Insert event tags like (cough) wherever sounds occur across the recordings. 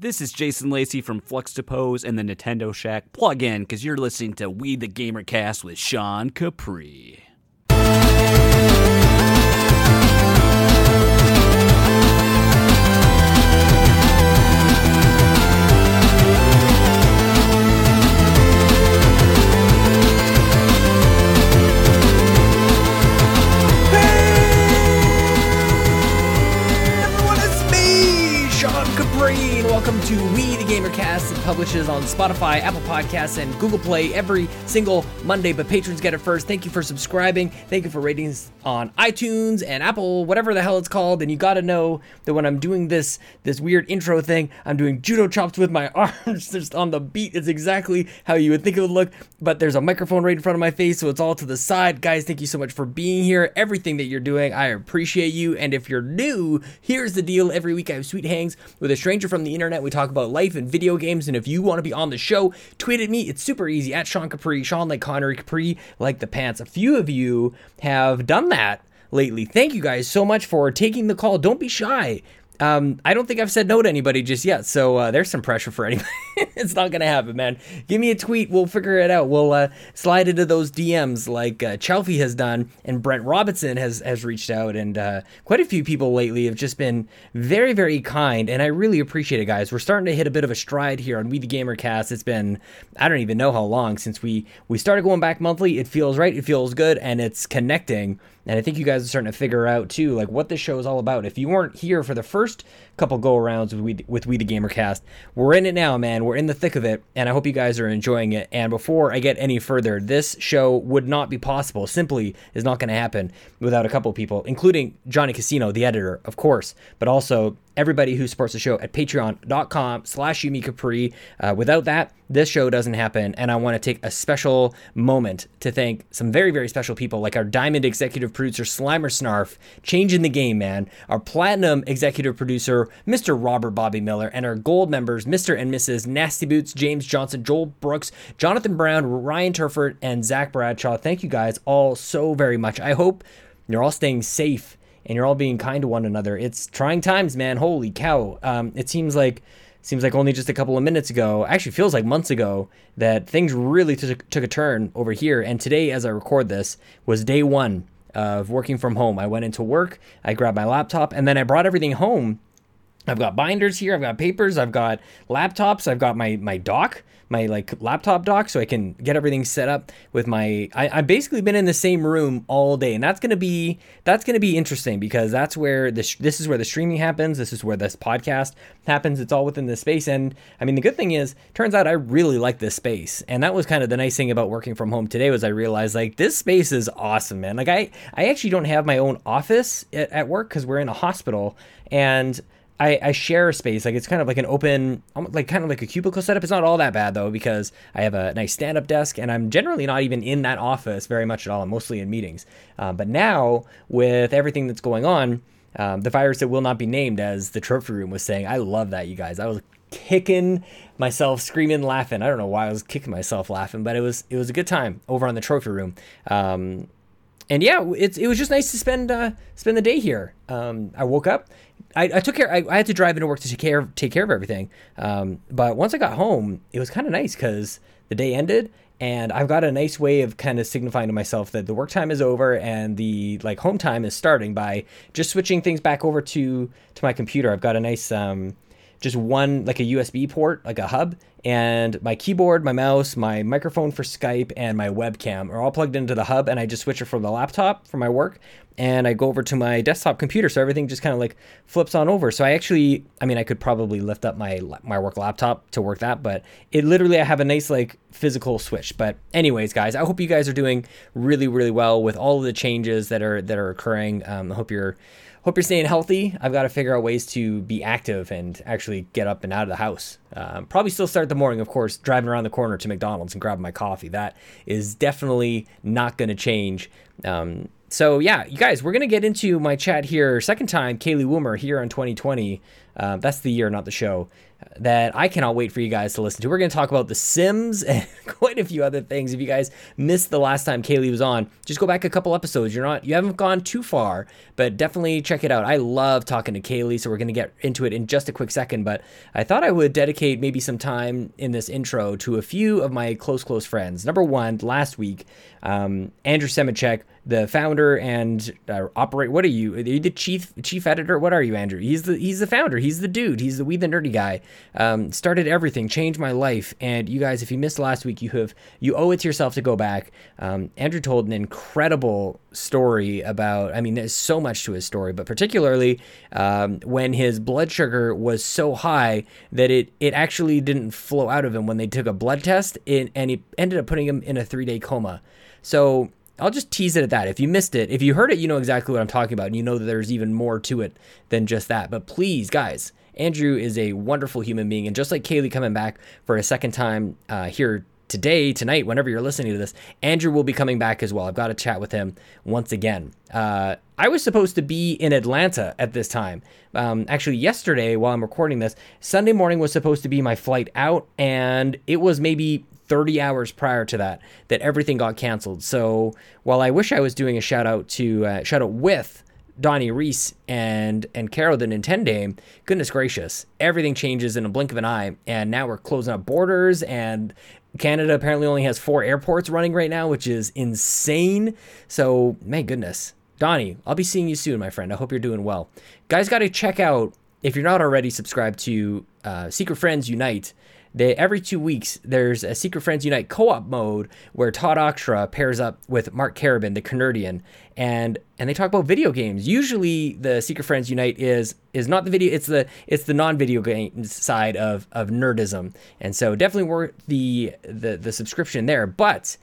This is Jason Lacey from Flux to Pose and the Nintendo Shack. Plug in because you're listening to We the Gamercast with Sean Capri. We It publishes on Spotify, Apple Podcasts, and Google Play every single Monday. But patrons get it first. Thank you for subscribing. Thank you for ratings on iTunes and Apple, whatever the hell it's called. And you got to know that when I'm doing this this weird intro thing, I'm doing judo chops with my (laughs) arms just on the beat. It's exactly how you would think it would look. But there's a microphone right in front of my face, so it's all to the side. Guys, thank you so much for being here. Everything that you're doing, I appreciate you. And if you're new, here's the deal. Every week I have sweet hangs with a stranger from the internet. We talk about life and video games. And if you want to be on the show, tweet at me. It's super easy at Sean Capri, Sean like Connery, Capri like the pants. A few of you have done that lately. Thank you guys so much for taking the call. Don't be shy. Um, I don't think I've said no to anybody just yet, so uh, there's some pressure for anybody. (laughs) it's not gonna happen, man. Give me a tweet, we'll figure it out. We'll uh, slide into those DMs like uh, Chalfie has done, and Brent Robinson has has reached out, and uh, quite a few people lately have just been very, very kind, and I really appreciate it, guys. We're starting to hit a bit of a stride here on We the Gamer Cast. It's been I don't even know how long since we we started going back monthly. It feels right, it feels good, and it's connecting. And I think you guys are starting to figure out too, like what this show is all about. If you weren't here for the first couple go arounds with we, with we the Gamercast, we're in it now, man. We're in the thick of it, and I hope you guys are enjoying it. And before I get any further, this show would not be possible. Simply is not going to happen without a couple people, including Johnny Casino, the editor, of course, but also everybody who supports the show at patreon.com slash Yumi Capri. Uh, without that, this show doesn't happen. And I want to take a special moment to thank some very, very special people like our Diamond executive producer, Slimer Snarf, changing the game, man. Our Platinum executive producer, Mr. Robert Bobby Miller, and our Gold members, Mr. and Mrs. Nasty Boots, James Johnson, Joel Brooks, Jonathan Brown, Ryan Turford, and Zach Bradshaw. Thank you guys all so very much. I hope you're all staying safe and you're all being kind to one another. It's trying times, man. Holy cow! Um, it seems like seems like only just a couple of minutes ago, actually feels like months ago, that things really took, took a turn over here. And today, as I record this, was day one of working from home. I went into work, I grabbed my laptop, and then I brought everything home. I've got binders here, I've got papers, I've got laptops, I've got my my dock, my like laptop dock, so I can get everything set up with my. I, I've basically been in the same room all day, and that's gonna be that's gonna be interesting because that's where this this is where the streaming happens. This is where this podcast happens. It's all within this space, and I mean the good thing is, turns out I really like this space, and that was kind of the nice thing about working from home today was I realized like this space is awesome, man. Like I I actually don't have my own office at, at work because we're in a hospital, and I, I share a space like it's kind of like an open like kind of like a cubicle setup. It's not all that bad though because i have a nice stand-up desk and i'm generally not even in that office very much at all. I'm mostly in meetings. Um, but now with everything that's going on um, the virus that will not be named as the trophy room was saying i love that you guys. I was kicking myself screaming laughing. I don't know why i was kicking myself laughing but it was it was a good time over on the trophy room. Um, and yeah, it's it was just nice to spend uh, spend the day here. Um, I woke up, I, I took care. I, I, had to drive into work to take care take care of everything. Um, but once I got home, it was kind of nice because the day ended, and I've got a nice way of kind of signifying to myself that the work time is over and the like home time is starting by just switching things back over to to my computer. I've got a nice um, just one like a USB port, like a hub, and my keyboard, my mouse, my microphone for Skype, and my webcam are all plugged into the hub. And I just switch it from the laptop for my work, and I go over to my desktop computer, so everything just kind of like flips on over. So I actually, I mean, I could probably lift up my my work laptop to work that, but it literally I have a nice like physical switch. But anyways, guys, I hope you guys are doing really really well with all of the changes that are that are occurring. Um, I hope you're hope you're staying healthy. I've got to figure out ways to be active and actually get up and out of the house. Um, probably still start the morning, of course, driving around the corner to McDonald's and grabbing my coffee. That is definitely not going to change. Um, so yeah, you guys, we're gonna get into my chat here. Second time, Kaylee Woomer here on 2020. Uh, that's the year, not the show. That I cannot wait for you guys to listen to. We're to talk about The Sims (laughs) and quite a few other things. If you guys missed the last time Kaylee was on, just go back a couple episodes. You're not, you haven't gone too far, but definitely check it out. I love talking to Kaylee, so we're to get into it in just a quick second. But I thought I would dedicate maybe some time in this intro to a few of my close, close friends. Number one, last week, um, Andrew Semichek the founder and uh, operate. What are you? Are you the chief chief editor? What are you, Andrew? He's the he's the founder. He's the dude. He's the we the nerdy guy. Um, started everything, changed my life. And you guys, if you missed last week, you have you owe it to yourself to go back. Um, Andrew told an incredible story about. I mean, there's so much to his story, but particularly um, when his blood sugar was so high that it it actually didn't flow out of him when they took a blood test, it, and he ended up putting him in a three day coma. So I'll just tease it at that. If you missed it, if you heard it, you know exactly what I'm talking about, and you know that there's even more to it than just that. But please, guys, Andrew is a wonderful human being, and just like Kaylee coming back for a second time uh, here today, tonight, whenever you're listening to this, Andrew will be coming back as well. I've got to chat with him once again. Uh, I was supposed to be in Atlanta at this time. Um, actually, yesterday, while I'm recording this, Sunday morning was supposed to be my flight out, and it was maybe 30 hours prior to that that everything got canceled. So while I wish I was doing a shout out to uh, shout out with Donnie Reese and and Carol the Nintendo, goodness gracious, everything changes in a blink of an eye, and now we're closing up borders and. Canada apparently only has four airports running right now, which is insane. So, my goodness. Donnie, I'll be seeing you soon, my friend. I hope you're doing well. Guys, got to check out, if you're not already subscribed to uh, Secret Friends Unite, they every two weeks there's a Secret Friends Unite co-op mode where Todd Oxtra pairs up with Mark Carabin, the Canardian, and and they talk about video games. Usually the Secret Friends Unite is is not the video, it's the it's the non-video game side of of nerdism, and so definitely worth the the the subscription there. But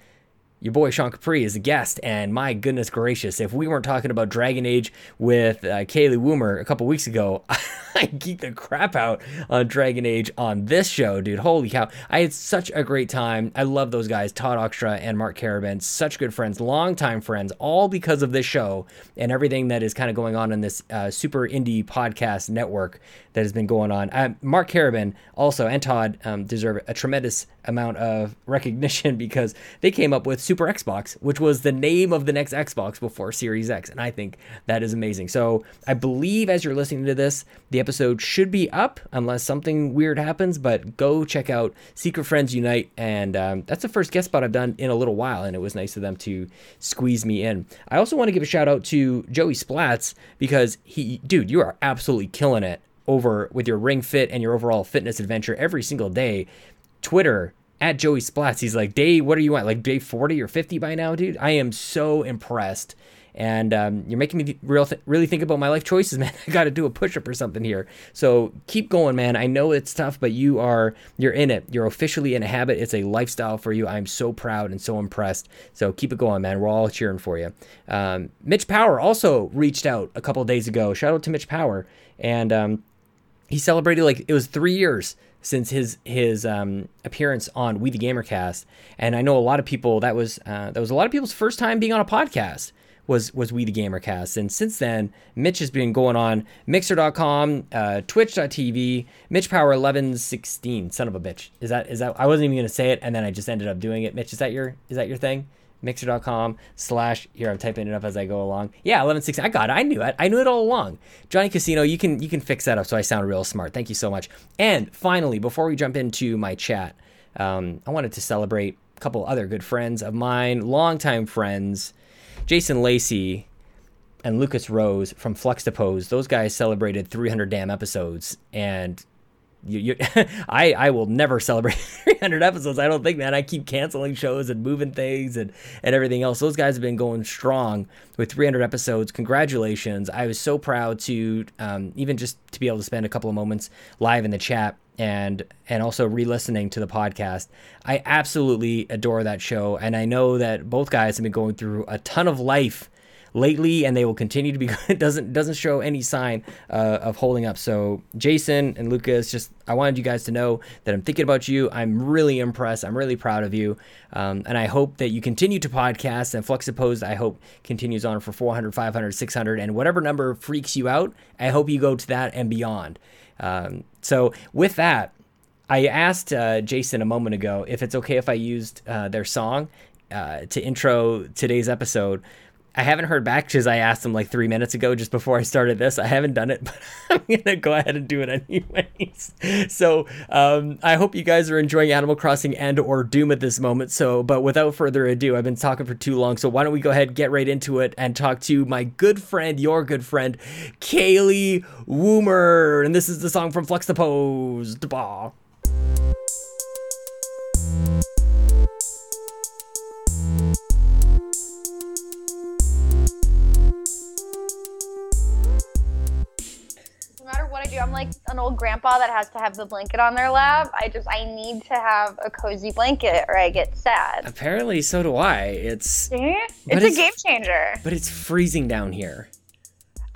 your boy Sean Capri is a guest, and my goodness gracious, if we weren't talking about Dragon Age with uh, Kaylee Woomer a couple weeks ago, (laughs) I geeked the crap out on Dragon Age on this show, dude. Holy cow. I had such a great time. I love those guys, Todd Oxtra and Mark Carabin. Such good friends, longtime friends, all because of this show and everything that is kind of going on in this uh, super indie podcast network that has been going on. Uh, Mark Carabin also and Todd um, deserve a tremendous amount of recognition (laughs) because they came up with Super Xbox, which was the name of the next Xbox before Series X. And I think that is amazing. So I believe as you're listening to this, the episode should be up unless something weird happens, but go check out Secret Friends Unite. And um, that's the first guest spot I've done in a little while. And it was nice of them to squeeze me in. I also want to give a shout out to Joey Splats because he, dude, you are absolutely killing it over with your ring fit and your overall fitness adventure every single day. Twitter at Joey Splats. He's like, day, what are you at? Like day 40 or 50 by now, dude? I am so impressed. And um, you're making me real th- really think about my life choices, (laughs) man. I got to do a push up or something here. So keep going, man. I know it's tough, but you are you're in it. You're officially in a habit. It's a lifestyle for you. I'm so proud and so impressed. So keep it going, man. We're all cheering for you. Um, Mitch Power also reached out a couple days ago. Shout out to Mitch Power, and um, he celebrated like it was three years since his his um, appearance on We the Gamercast, and I know a lot of people that was uh, that was a lot of people's first time being on a podcast was was We the Gamercast, and since then Mitch has been going on Mixer.com, uh, Twitch.tv, Mitch Power eleven sixteen, son of a bitch. Is that is that? I wasn't even gonna say it, and then I just ended up doing it. Mitch, is that your is that your thing? mixer.com slash here i'm typing it up as i go along. Yeah 1116 i got it i knew it i knew it all along. Johnny casino you can you can fix that up so i sound real smart thank you so much. And finally before we jump into my chat um, i wanted to celebrate a couple other good friends of mine longtime friends jason lacey and lucas rose from flux to pose those guys celebrated 300 damn episodes and you, you (laughs) I, I will never celebrate (laughs) 300 episodes. I don't think, man. I keep canceling shows and moving things and, and everything else. Those guys have been going strong with 300 episodes. Congratulations. I was so proud to um, even just to be able to spend a couple of moments live in the chat and and also re-listening to the podcast. I absolutely adore that show and I know that both guys have been going through a ton of life lately, and they will continue to be. (laughs) It doesn't doesn't show any sign uh, of holding up. So Jason and Lucas, just I wanted you guys to know that I'm thinking about you. I'm really impressed. I'm really proud of you, um, and I hope that you continue to podcast. And Fluxopposed, I hope continues on for 400, 500, 600, and whatever number freaks you out. I hope you go to that and beyond. Um, so with that. I asked uh, Jason a moment ago if it's okay if I used uh, their song uh, to intro today's episode. I haven't heard back because I asked him like three minutes ago, just before I started this. I haven't done it, (laughs) but I'm gonna go ahead and do it anyways. (laughs) So um, I hope you guys are enjoying Animal Crossing and or Doom at this moment. So, but without further ado, I've been talking for too long. So why don't we go ahead, and get right into it, and talk to my good friend, your good friend, Kaylee Woomer, and this is the song from Fluxopposed. Bah. No do, I'm like an old grandpa that has to have the blanket on their lap. I just I need to have a cozy blanket or I get sad. Apparently, so do I. It's See? It's a it's- game changer. but it's freezing down here.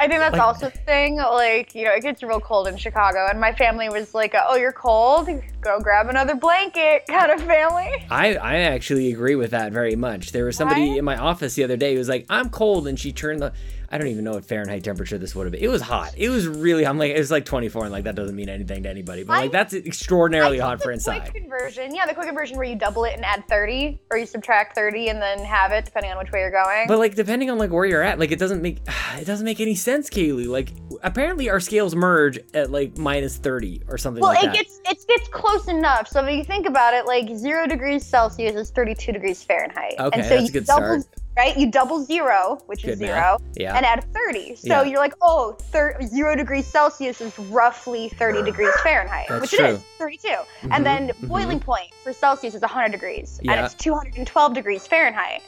I think that's like- also the thing. Like, you know, it gets real cold in Chicago, and my family was like, "Oh, you're cold? Go grab another blanket," (laughs) kind of family. I, I actually agree with that very much. There was somebody Right? in my office the other day who was like, I'm cold, and she turned the I don't even know what Fahrenheit temperature this would have been. It was hot. It was really I'm like it was like 24 and like that doesn't mean anything to anybody. But like that's extraordinarily hot for the inside. Quick conversion, yeah, the quick conversion where you double it and add 30, or you subtract 30 and then have it, depending on which way you're going. But like depending on like where you're at, like it doesn't make (sighs) it doesn't make any sense, Kaylee. Like apparently our scales merge at like minus 30 or something Well, like it that. gets it gets close enough. So if you think about it, like zero degrees Celsius is 32 degrees Fahrenheit. Okay, and so that's you a good double, start. Right, you double zero, which Good is zero, Yeah. and add 30. So Yeah. you're like, oh, thir- zero degrees Celsius is roughly 30 degrees Fahrenheit, That's which true. it is, 32. Mhm, And then mhm. boiling point for Celsius is 100 degrees, Yeah. and it's 212 degrees Fahrenheit.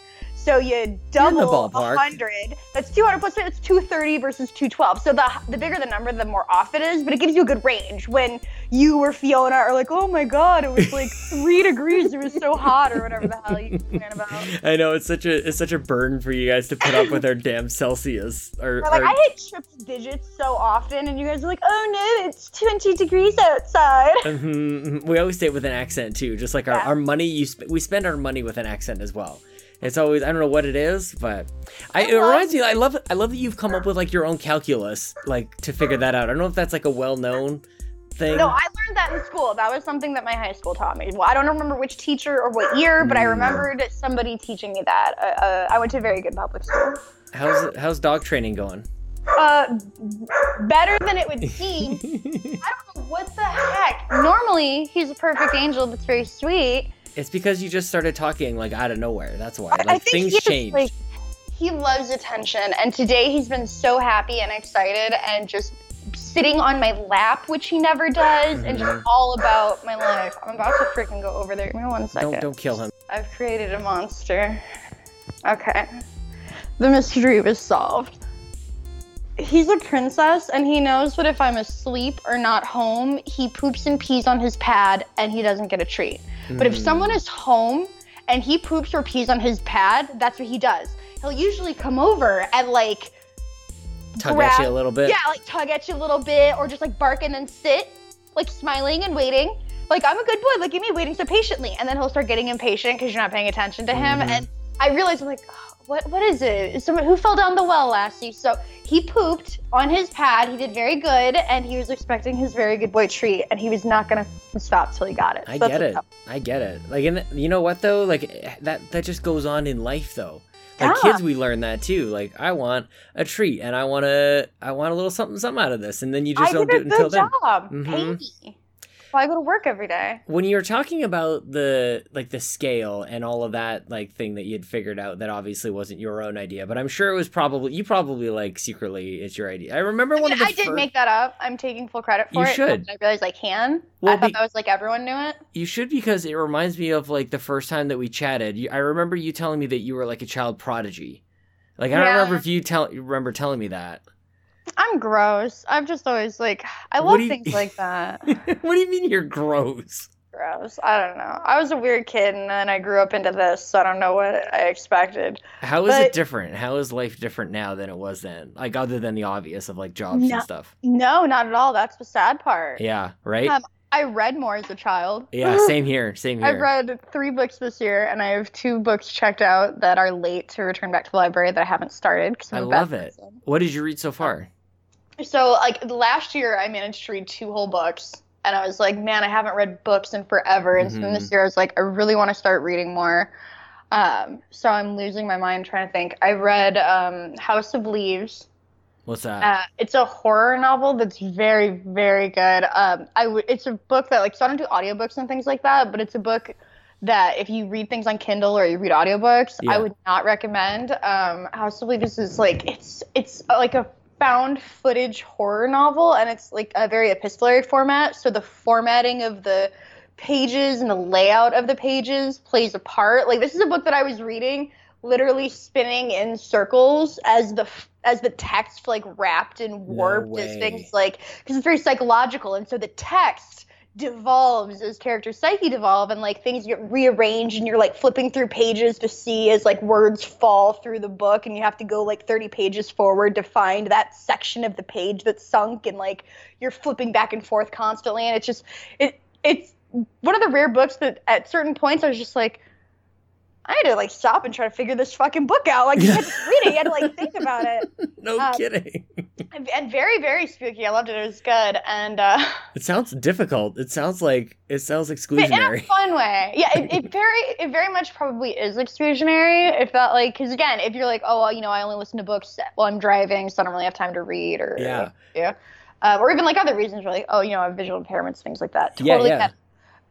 So you double ballpark. 100. That's 200 plus That's 230 versus 212. So the the bigger the number, the more off it is. But it gives you a good range. When you or Fiona are like, oh my god, it was like (laughs) three degrees. It was so hot, or whatever the hell you complain about. I know it's such a it's such a burden for you guys to put up with our (laughs) damn Celsius or, like or- I hit triple digits so often, and you guys are like, oh no, it's 20 degrees outside. (laughs) Mhm, We always say it with an accent too, just like our, Yeah. our money. You sp- we spend our money with an accent as well. It's always I don't know what it is, but I, it reminds me. I love I love that you've come up with like your own calculus, like to figure that out. I don't know if that's like a well known thing. No, I learned that in school. That was something that my high school taught me. Well, I don't remember which teacher or what year, but I Mm. remembered somebody teaching me that. Uh, uh, I went to a very good public school. How's how's dog training going? Uh, better than it would seem. (laughs) I don't know what the heck. Normally, he's a perfect angel that's very sweet. It's because you just started talking like out of nowhere. That's why. Like I think things change. Like, he loves attention, and today he's been so happy and excited and just sitting on my lap, which he never does, and Mm-hmm. just all about my life. I'm about to freaking go over there. Give me one second. don't don't kill him. I've created a monster. Okay. The mystery was solved. He's a princess and he knows that if I'm asleep or not home, he poops and pees on his pad and he doesn't get a treat. But if Hmm. someone is home and he poops or pees on his pad, that's what he does. He'll usually come over and like Tug at you a little bit. yeah, like tug at you a little bit, or just like bark and then sit, like smiling and waiting. Like I'm a good boy. Look at me waiting so patiently, and then he'll start getting impatient because you're not paying attention to him. Mhm. And I realized I'm like, "Oh, what what is it? someone who fell down the well last year? So he pooped on his pad. He did very good, and he was expecting his very good boy treat, and he was not gonna stop till he got it. I So get it. I get it. Like, and you know what though? Like eh, that that just goes on in life though. Like Yeah. kids, we learn that too. Like, I want a treat, and I want to, I want a little something, something out of this, and then you just I don't do a it until good then. job. Mm-hmm. Pay me. Well, I go to work every day. When you're talking about the like the scale and all of that like thing that you'd figured out, that obviously wasn't your own idea, but I'm sure it was probably you probably like secretly it's your idea. I remember one I, of the I did make that up. I'm taking full credit for You it. should. I realized I can. Well, I thought be- that was like everyone knew it. You should because it reminds me of like the first time that we chatted. I remember you telling me that you were like a child prodigy. Like I don't remember if you tell remember telling me that. I'm gross. I'm just always like, I love you- things like that. (laughs) what do you mean you're gross? gross. I don't know. I was a weird kid, and then I grew up into this, so I don't know what I expected. How is But- it different? How is life different now than it was then? Like other than the obvious of like jobs No. and stuff. No, not at all. That's the sad part. Yeah, right? Um, I read more as a child. yeah, same here. (laughs) Same here. I've read three books this year, and I have two books checked out that are late to return back to the library that I haven't started. I love it. person. What did you read so far? So, like last year, I managed to read two whole books, and I was like, man, I haven't read books in forever. And so then Mhm. this year, I was like, I really want to start reading more. Um, so I'm losing my mind trying to think. I read um, House of Leaves. What's that? Uh, it's a horror novel that's very, very good. Um, I w- it's a book that like so I don't do audiobooks and things like that, but it's a book that if you read things on Kindle or you read audiobooks, Yeah. I would not recommend. Um, House of is like it's it's uh, like a found footage horror novel, and it's like a very epistolary format. So the formatting of the pages and the layout of the pages plays a part. Like this is a book that I was reading literally spinning in circles as the as the text like wrapped and warped as things like because it's very psychological and so the text devolves as character psyche devolve and like things get rearranged and you're like flipping through pages to see as like words fall through the book and you have to go like 30 pages forward to find that section of the page that's sunk and like you're flipping back and forth constantly and it's just it it's one of the rare books that at certain points I was just like I had to like stop and try to figure this fucking book out. Like you had to read it, you had to like think about it. (laughs) no um, kidding. And, and very, very spooky. I loved it. It was good. And uh (laughs) It sounds difficult. It sounds like it sounds but in a exclusionary. fun way. Yeah, it, it very it very much probably is exclusionary. If that like because again, if you're like, oh well, you know, I only listen to books while I'm driving, so I don't really have time to read or Yeah. yeah. Uh, or even like other reasons, where like, oh, you know, I have visual impairments, things like that. Yeah, Totally yeah. it.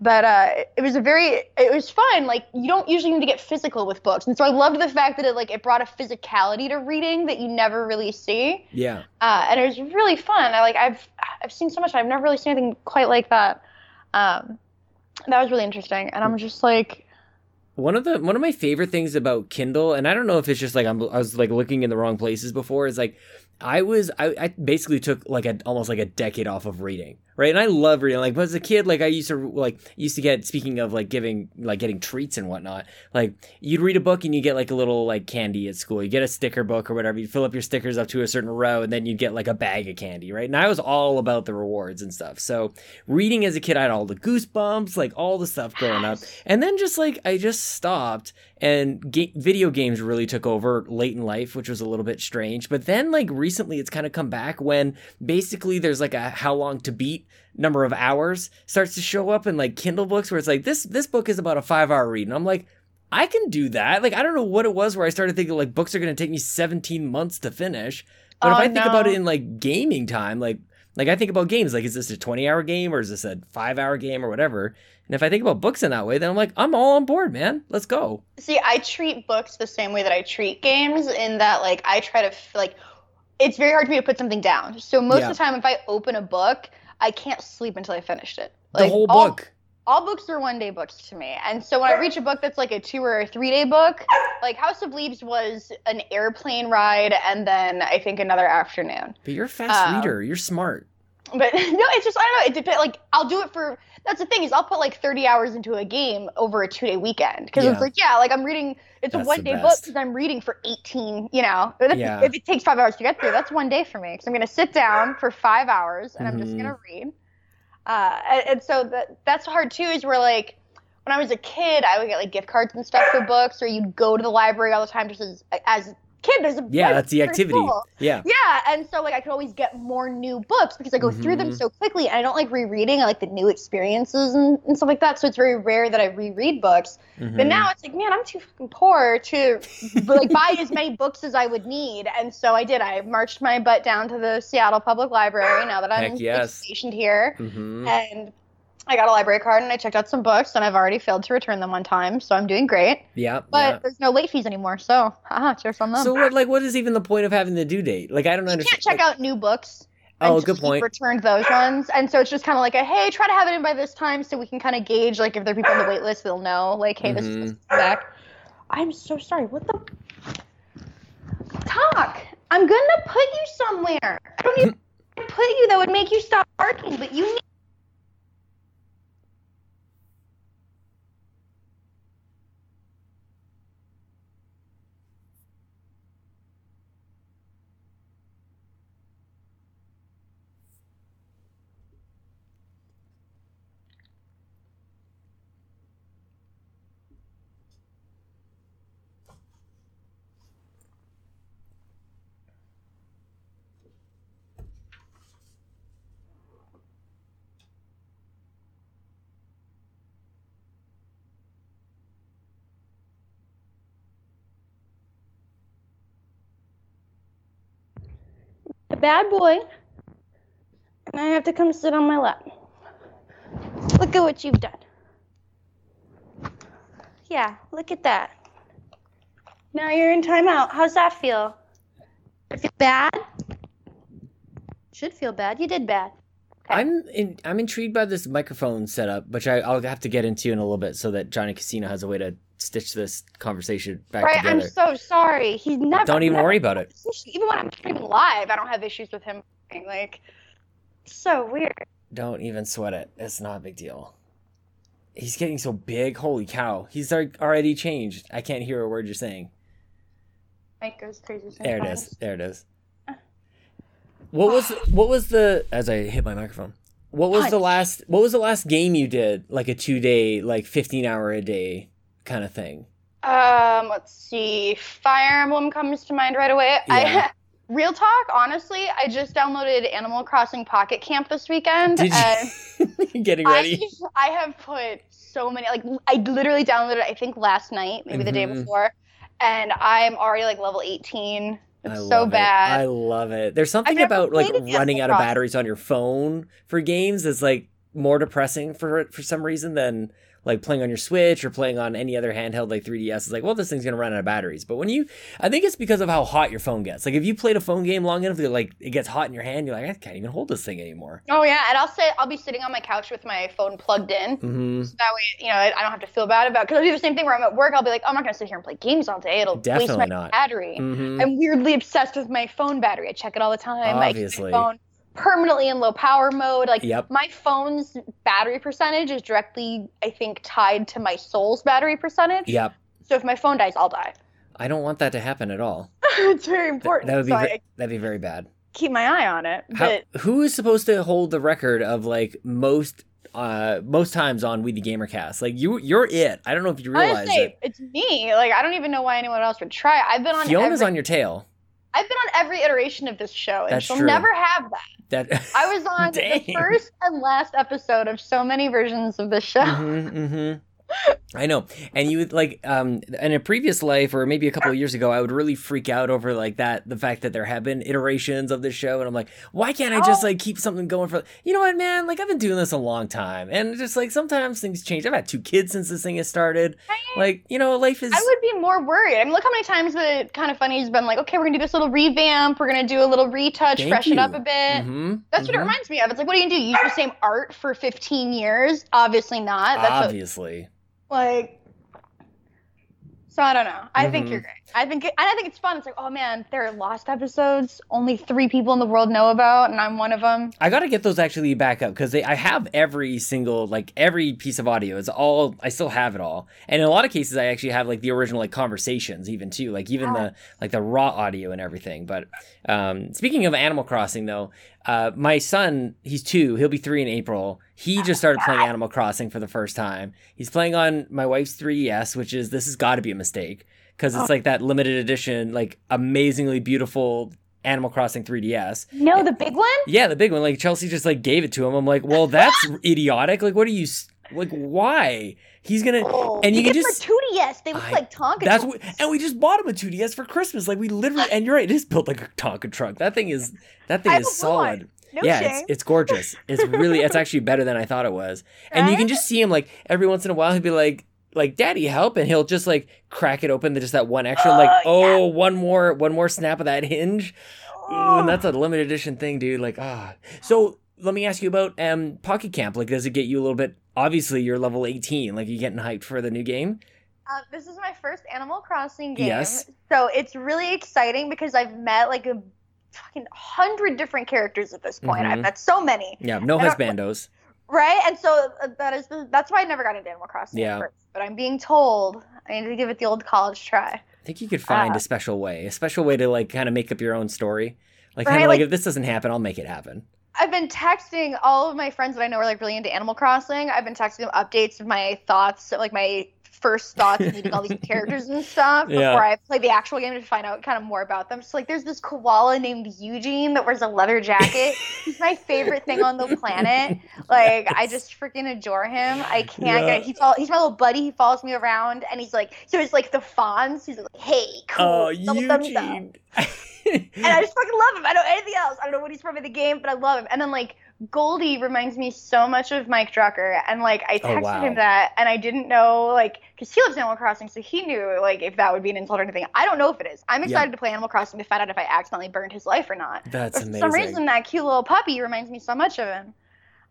But uh, it was a very, it was fun. Like you don't usually need to get physical with books, and so I loved the fact that it like it brought a physicality to reading that you never really see, Yeah. uh, and it was really fun. I like I've I've seen so much. I've never really seen anything quite like that. Um, that was really interesting, and I'm just like, One of the one of my favorite things about Kindle, and I don't know if it's just like I'm, I was like looking in the wrong places before, is like I was I, I basically took like a almost like a decade off of reading, right? And I love reading. Like, but as a kid, like I used to like used to get. Speaking of like giving like getting treats and whatnot, like you'd read a book and you get like a little like candy at school. You get a sticker book or whatever. You fill up your stickers up to a certain row, and then you'd get like a bag of candy, right? And I was all about the rewards and stuff. So reading as a kid, I had all the goosebumps, like all the stuff growing up. And then just like I just stopped and ga- video games really took over late in life, which was a little bit strange. But then like recently it's kind of come back when basically there's like a how long to beat number of hours starts to show up in like Kindle books where it's like this this book is about a 5 hour read and I'm like I can do that. Like I don't know what it was where I started thinking like books are going to take me 17 months to finish. But if Oh, I think about it in like gaming time, like like I think about games like is this a 20 hour game or is this a 5 hour game or whatever? And if I think about books in that way, then I'm like I'm all on board, man. Let's go. See, I treat books the same way that I treat games in that like I try to like it's very hard for me to put something down. So most Yeah. of the time if I open a book, I can't sleep until I finished it. The Like whole all, book. all books are one day books to me. And so when I reach a book that's like a 2 or a 3 day book, like House of Leaves was an airplane ride and then I think another afternoon. But you're a fast Um, reader. You're smart. But (laughs) no, it's just I don't know. It depends. Like I'll do it for. That's the thing is I'll put like 30 hours into a game over a two day weekend because Yeah. it's like yeah, like I'm reading. It's That's a one day book because I'm reading for 18. You know, (laughs) If- Yeah. if it takes five hours to get through, that's one day for me because I'm gonna sit down for five hours and I'm just gonna read. Uh, and, and so that that's hard too. Is where like when I was a kid, I would get like gift cards and stuff for books, or you'd go to the library all the time just as as kid. There's a Yeah, that's the activity. cool. Yeah. Yeah, and so like I could always get more new books because I go through them Mhm. so quickly, and I don't like rereading. I like the new experiences and, and stuff like that. So it's very rare that I reread books. But Mhm. now it's like, man, I'm too fucking poor to like buy as many books as I would need, and so I did. I marched my butt down to the Seattle Public Library. Now that I'm yes. stationed here, Mhm. and I got a library card and I checked out some books, and I've already failed to return them one time, so I'm doing great. Yeah. But yeah. there's no late fees anymore, so haha, cheers on them. So what like what is even the point of having the due date? Like I don't you understand. can't check like- out new books. Oh, good point. Returned those ones, and so it's just kind of like a hey, try to have it in by this time, so we can kind of gauge like if there are people on the wait list, they'll know like hey, this is Mhm. to come back. I'm so sorry. What the talk? I'm gonna put you somewhere. I don't even (laughs) put you that would make you stop barking, but you need. Bad boy, and I have to come sit on my lap. Look at what you've done. Yeah, look at that. Now you're in timeout. How's that feel? Feel bad? Should feel bad. You did bad. I'm in, I'm intrigued by this microphone setup, which I, I'll have to get into in a little bit, so that Johnny Casino has a way to stitch this conversation back Right, I'm so sorry. He's never. Don't even never- worry about it. (laughs) Even when I'm streaming live, I don't have issues with him. Like, so weird. Don't even sweat it. It's not a big deal. He's getting so big. Holy cow! He's already changed. I can't hear a word you're saying. Mike goes crazy. There it is. There it is. Uh. What was what was the as I hit my microphone? What was the last what was the last game you did? Like a two day, like fifteen hour a day kind of thing. Um, let's see. Fire Emblem comes to mind right away. Yeah. I (laughs) real talk, honestly, I just downloaded Animal Crossing Pocket Camp this weekend. Did you (laughs) getting ready? I, (laughs) I have put so many like I literally downloaded it I think last night, maybe the day Mhm. before, and I'm already like level 18. It's so love it. bad. I love it. There's something about like running out of batteries on your phone for games that's like more depressing for for some reason than like playing on your Switch or playing on any other handheld like 3DS. is like, well, this thing's gonna run out of batteries. But when you, I think it's because of how hot your phone gets. Like if you played a phone game long enough, that like it gets hot in your hand, you're like, I can't even hold this thing anymore. Oh yeah, and I'll say I'll be sitting on my couch with my phone plugged in. hmm So that way, you know, I I don't have to feel bad about. Because I'll do the same thing where I'm at work. I'll be like, oh, I'm not gonna sit here and play games all day. It'll Definitely waste my not. battery. hmm I'm weirdly obsessed with my phone battery. I check it all the time. I keep Obviously. my phone permanently in low power mode. Like Yep. my phone's battery percentage is directly, I think, tied to my soul's battery percentage. Yep. So if my phone dies, I'll die. I don't want that to happen at all. (laughs) it's very Th- important. that would be so ve- I that'd be very bad. keep my eye on it. How, But who is supposed to hold the record of like most uh most times on We the Gamercast? Like you you're it. I don't know if you realize honestly, it. it's me. Like I don't even know why anyone else would try. I've been on. Fiona's every, on your tail. I've been on every iteration of this show, and That's she'll true. never have that. That (laughs) I was on the (laughs) first and last episode of so many versions of this show. hmm hmm I know. And you would like um in a previous life or maybe a couple of years ago, I would really freak out over like that the fact that there have been iterations of this show and I'm like, why can't I just Oh. like keep something going for you know what, man? Like I've been doing this a long time. And just like sometimes things change. I've had two kids since this thing has started. Like, you know, life is I would be more worried. I mean, look how many times the kind of funny has been like, okay, we're gonna do this little revamp, we're gonna do a little retouch, Thank freshen up a bit. Mhm, That's what it mhm. reminds me of. It's like, what are you gonna do? Use the same art for 15 years? Obviously not. That's what, Obviously. Like. So I don't know. I think Mhm. you're great. I think, it, and I think it's fun. It's like, oh man, there are lost episodes only three people in the world know about, and I'm one of them. I gotta get those actually back up because I have every single like every piece of audio. It's all I still have it all, and in a lot of cases I actually have like the original like conversations even too, like even the like the raw audio and everything. But um, speaking of Animal Crossing though, uh, my son he's two, he'll be three in April. He just started playing Animal Crossing for the first time. He's playing on my wife's 3DS, which is this has got to be a mistake because it's oh. like that limited edition, like amazingly beautiful Animal Crossing 3DS. No, the big one. Yeah, the big one. Like Chelsea just like gave it to him. I'm like, well, (laughs) that's idiotic. Like, what are you? s- Like, why? He's gonna. Oh, and you can just. for 2DS. They look I- like Tonka. That's what, and we just bought him a 2DS for Christmas. Like we literally, and you're right, it is built like a Tonka truck. That thing is, that thing I is a blue one. solid. No yeah, shame. it's it's gorgeous. It's really, it's (laughs) actually better than I thought it was. And you can just see him like every once in a while, he'd be like, like, "Daddy, help!" and he'll just like crack it open, just that one extra, like, Oh, yeah. oh, one more, one more snap of that hinge. Ooh, and that's a limited edition thing, dude. Like, ah. So let me ask you about um Pocket Camp. Like, does it get you a little bit? Obviously, you're level 18. Like, you're getting hyped for the new game? Uh, this is my first Animal Crossing game. Yes. So it's really exciting because I've met like a fucking hundred different characters at this point. I've Mhm. met so many, Yeah, no husbandos. Right? And so uh, that is that's why I never got into Animal Crossing Yeah. first. But I'm being told I need to give it the old college try. I think you could find Uh, a special way, a special way to like kind of make up your own story. Like, Right, kind of like, like- if this doesn't happen, I'll make it happen. I've been texting all of my friends that I know are like really into Animal Crossing. I've been texting them updates of my thoughts, like my first thoughts (laughs) meeting all these characters and stuff Yeah. before I play the actual game to find out kind of more about them. So like there's this koala named Eugene that wears a leather jacket. He's my favorite thing on the planet. (laughs) Like I just freaking adore him. I can't Yeah. get he follow, he's my little buddy. He follows me around and he's like so it's like the Fonz. He's like, hey, cool. Oh, double. Eugene. and I (laughs) just fucking love him. I don't know anything else. I don't know what he's from in the game, but I love him. And then like Goldie reminds me so much of Mike Drucker, and like I Oh, texted wow. him that, and I didn't know like because he lives in Animal Crossing, so he knew like if that would be an insult or anything. I don't know if it is. I'm excited to play Animal Crossing to find out if I accidentally burned his life or not. That's But for amazing. some reason, that cute little puppy reminds me so much of him.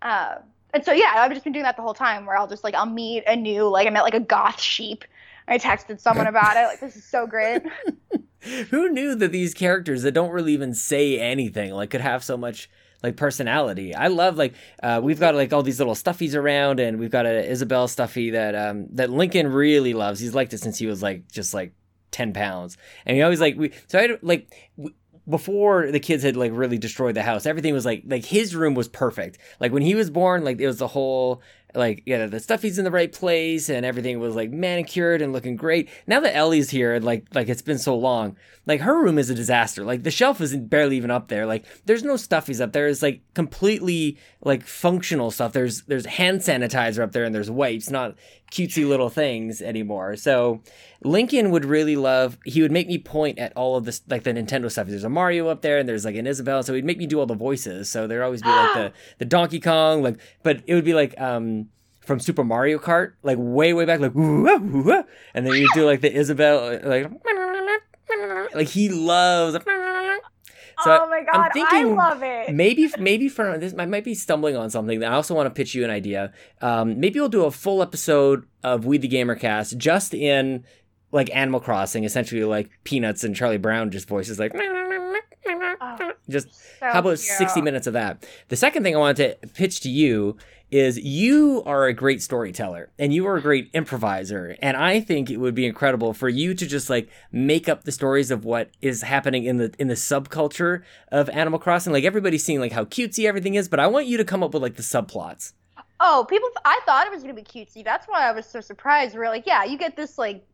Uh, and so yeah, I've just been doing that the whole time, where I'll just like I'll meet a new like I met like a goth sheep. I texted someone (laughs) about it. Like this is so great. (laughs) Who knew that these characters that don't really even say anything like could have so much like personality? I love like uh, we've got like all these little stuffies around, and we've got a Isabelle stuffy that um that Lincoln really loves. He's liked it since he was like just like ten pounds, and he always like we. So I like. We, before the kids had like really destroyed the house, everything was like like his room was perfect. Like when he was born, like it was the whole like yeah the stuffy's in the right place and everything was like manicured and looking great. Now that Ellie's here, and like like it's been so long, like her room is a disaster. Like the shelf isn't barely even up there. Like there's no stuffies up there. It's like completely like functional stuff. There's there's hand sanitizer up there and there's wipes, not cutesy little things anymore. So Lincoln would really love. He would make me point at all of this, like the Nintendo stuff. There's a Mario up there, and there's like an Isabelle. So he'd make me do all the voices. So there'd always be like (gasps) the the Donkey Kong, like, but it would be like um from Super Mario Kart, like way way back, like and then you do like the Isabelle, like like he loves. So oh my god, I'm thinking I love it. maybe maybe for this I might be stumbling on something. I also want to pitch you an idea. Um, maybe we'll do a full episode of We the Gamercast just in like Animal Crossing, essentially like Peanuts and Charlie Brown just voices like Oh, just so how about cute. 60 minutes of that? The second thing I wanted to pitch to you is you are a great storyteller and you are a great improviser. And I think it would be incredible for you to just like make up the stories of what is happening in the in the subculture of Animal Crossing. Like everybody's seeing like how cutesy everything is, but I want you to come up with like the subplots. Oh, people! I thought it was gonna be cutesy. That's why I was so surprised. We are like, yeah, you get this like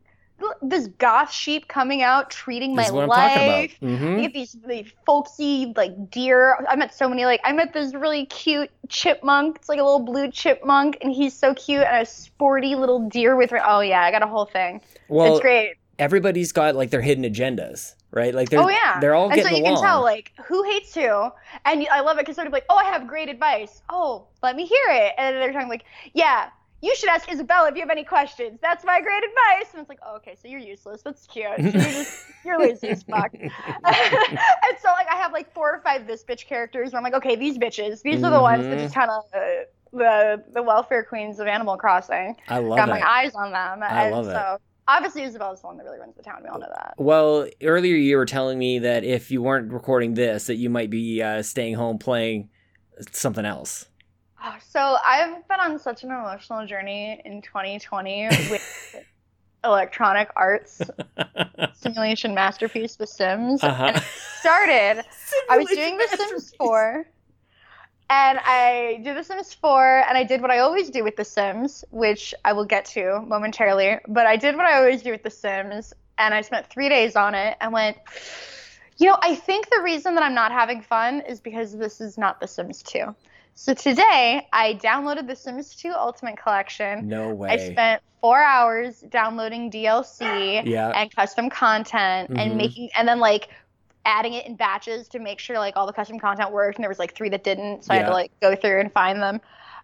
this goth sheep coming out treating This my is what I'm life. Mhm. You get these, these folksy like deer. I met so many like I met this really cute chipmunk. It's like a little blue chipmunk, and he's so cute. And a sporty little deer with. Oh yeah, I got a whole thing. Well, it's great. everybody's got like their hidden agendas, right? Like they're Oh yeah. they're all and getting so you along. can tell like who hates who, and I love it because they're like, oh, I have great advice. Oh, let me hear it. And they're talking like, yeah. You should ask Isabella if you have any questions. That's my great advice. And it's like, oh, okay, so you're useless. That's cute. So you're (laughs) just you're lazy as fuck. (laughs) and so like I have like four or five this bitch characters where I'm like, okay, these bitches, these are the ones that Mhm. just kind of uh, the the welfare queens of Animal Crossing. I love Got it. my eyes on them. I and love it. so obviously Isabella's the one that really runs the town. We all know that. Well, earlier you were telling me that if you weren't recording this, that you might be uh, staying home playing something else. So I've been on such an emotional journey in 2020 (laughs) with electronic arts (laughs) simulation masterpiece The Sims. Uh-huh. And it started I was doing The Sims 4 and I did The Sims 4 and I did what I always do with The Sims, which I will get to momentarily, but I did what I always do with The Sims and I spent 3 days on it and went you know, I think the reason that I'm not having fun is because this is not The Sims 2. So today, I downloaded The Sims 2 Ultimate Collection. No way. I spent four hours downloading DLC Yeah. and custom content Mhm. and making, and then like adding it in batches to make sure like all the custom content worked. And there was like three that didn't, so I had to like go through and find them.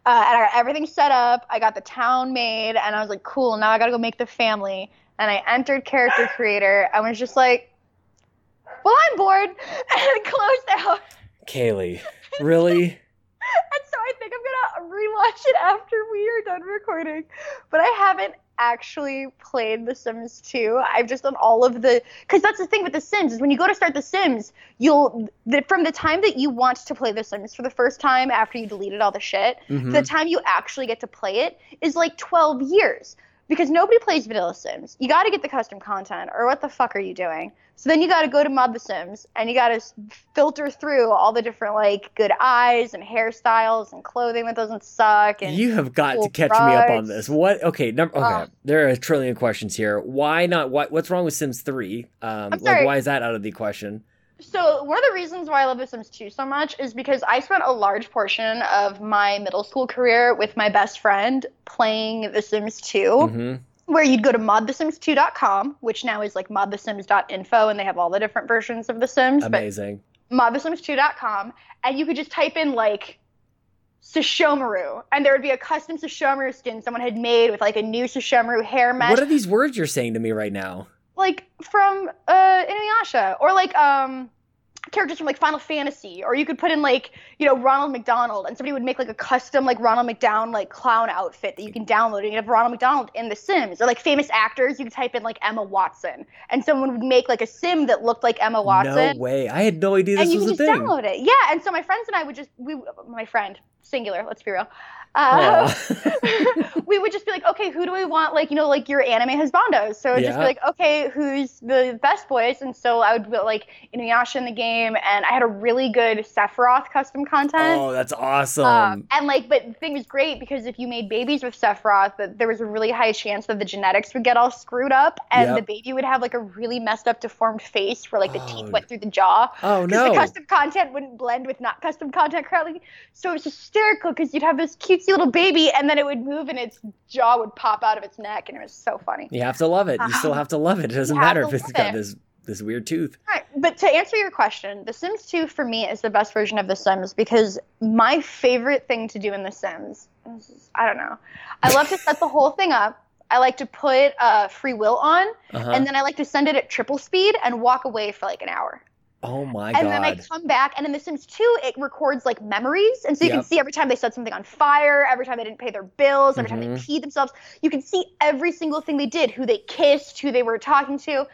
Uh, and I got everything set up. I got the town made, and I was like, cool. Now I gotta go make the family. And I entered character creator. I was just like, well, I'm bored, (laughs) and closed out. Kaylee, really? I think I'm gonna rewatch it after we are done recording. But I haven't actually played The Sims 2. I've just done all of the because that's the thing with The Sims is when you go to start The Sims, you'll the, from the time that you want to play The Sims for the first time after you deleted all the shit, Mhm. to the time you actually get to play it is like 12 years. Because nobody plays vanilla Sims. You got to get the custom content, or what the fuck are you doing? So then you got to go to Mod the Sims, and you got to filter through all the different like good eyes and hairstyles and clothing that doesn't suck. And You have got to cool catch me up on this. What? Okay, number. Okay, Uh. there are a trillion questions here. Why not? What? What's wrong with Sims Three? Um, like, sorry. why is that out of the question? So one of the reasons why I love The Sims 2 so much is because I spent a large portion of my middle school career with my best friend playing The Sims 2. hmm where you'd go to modthesims2.com, which now is like modthesims.info, and they have all the different versions of The Sims. Amazing. Modthesims2.com, and you could just type in like Sesshomaru, and there would be a custom Sesshomaru skin someone had made with like a new Sesshomaru hair mesh. What are these words you're saying to me right now? Like from uh, Inuyasha, or like um characters from like Final Fantasy, or you could put in like you know Ronald McDonald, and somebody would make like a custom like Ronald McDonald like clown outfit that you can download, and you have Ronald McDonald in The Sims, or like famous actors, you could type in like Emma Watson, and someone would make like a Sim that looked like Emma Watson. No way! I had no idea this and you was can a just thing. download it. Yeah, and so my friends and I would just we my friend singular, let's be real. Uh, (laughs) we would just be like, okay, who do we want? Like, you know, like your anime husbandos. So it'd just be like, okay, who's the best boys? And so I would put like Inuyasha in the game, and I had a really good Sephiroth custom content. oh, that's awesome. Um, and like, but the thing was great because if you made babies with Sephiroth, that there was a really high chance that the genetics would get all screwed up, and Yep. the baby would have like a really messed up, deformed face where like the Oh. teeth went through the jaw. oh Because no! the custom content wouldn't blend with not custom content correctly. So it was hysterical because you'd have this cutesy little baby and then it would move and its jaw would pop out of its neck and it was so funny. you have to love it. You still have to love it. It doesn't matter if it's got it. this this weird tooth. All right, but to answer your question, The Sims 2 for me is the best version of The Sims because my favorite thing to do in The Sims is, I don't know, I love to set the whole (laughs) thing up. I like to put uh, free will on, Uh-huh. and then I like to send it at triple speed and walk away for like an hour. Oh my and god! And then I come back, and in The Sims 2, it records like memories, and so you Yep. can see every time they set something on fire, every time they didn't pay their bills, every time Mhm. they peed themselves. You can see every single thing they did, who they kissed, who they were talking to,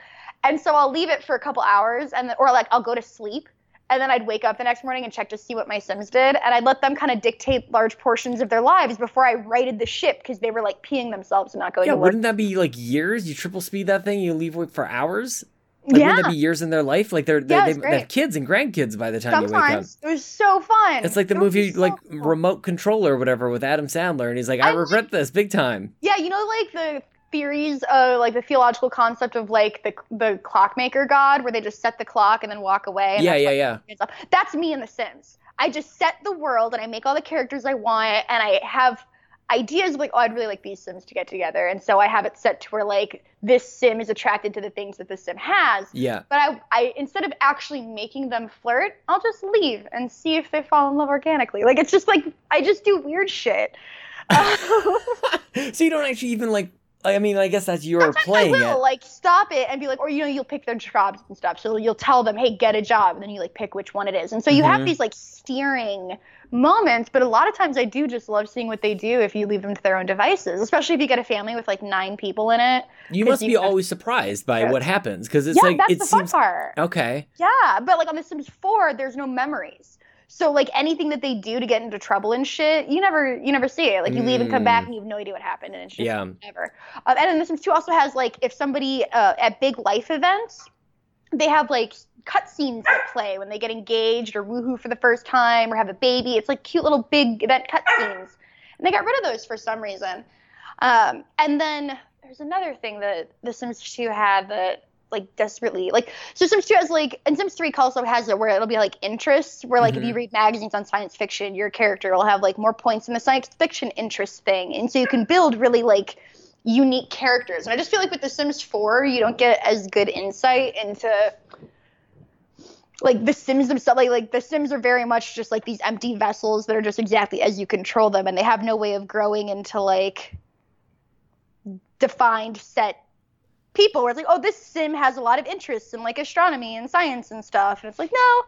and so I'll leave it for a couple hours, and then, or like I'll go to sleep, and then I'd wake up the next morning and check to see what my Sims did, and I'd let them kind of dictate large portions of their lives before I righted the ship because they were like peeing themselves and not going yeah, to work. wouldn't that be like years? You triple speed that thing, you leave it for hours. Like, yeah, wouldn't that be years in their life? Like they're, they Yeah, they, they have kids and grandkids by the time you wake up. sometimes it was so fun. It's like the It movie so like cool. Remote Control or whatever with Adam Sandler, and he's like, I, I like- regret this big time. Yeah, you know, like the theories of like the theological concept of like the the clockmaker god, where they just set the clock and then walk away. And Yeah, yeah, yeah. That's me in The Sims. I just set the world and I make all the characters I want, and I have ideas like, oh, I'd really like these Sims to get together, and so I have it set to where like this Sim is attracted to the things that this Sim has. Yeah. But I, I instead of actually making them flirt, I'll just leave and see if they fall in love organically. Like it's just like I just do weird shit. (laughs) so you don't actually even like. I mean, I guess that's your Sometimes playing I will it. like stop it and be like, or you know, you'll pick their jobs and stuff. So you'll tell them, hey, get a job, and then you like pick which one it is. And so you Mhm. have these like steering moments, but a lot of times I do just love seeing what they do if you leave them to their own devices, especially if you get a family with like nine people in it. You must you be always surprised by what happens because it's yeah, like that's it the seems fun part. okay. Yeah, but like on The Sims 4, there's no memories. So like anything that they do to get into trouble and shit, you never you never see it. Like you leave and come back Mm. and you have no idea what happened, and it's just Yeah. whatever. Um, and then The Sims 2 also has like if somebody uh, at big life events, they have like cutscenes that play when they get engaged or woohoo for the first time or have a baby. It's like cute little big event cutscenes, and they got rid of those for some reason. Um, and then there's another thing that The Sims 2 had that like desperately like so Sims 2 has like and Sims 3 also has it where it'll be like interests where like if you mm-hmm. read magazines on science fiction your character will have like more points in the science fiction interest thing and so you can build really like unique characters and I just feel like with The Sims 4 you don't get as good insight into like the Sims themselves like like the Sims are very much just like these empty vessels that are just exactly as you control them and they have no way of growing into like defined set people where it's like, oh, this sim has a lot of interests in like astronomy and science and stuff. And it's like, no,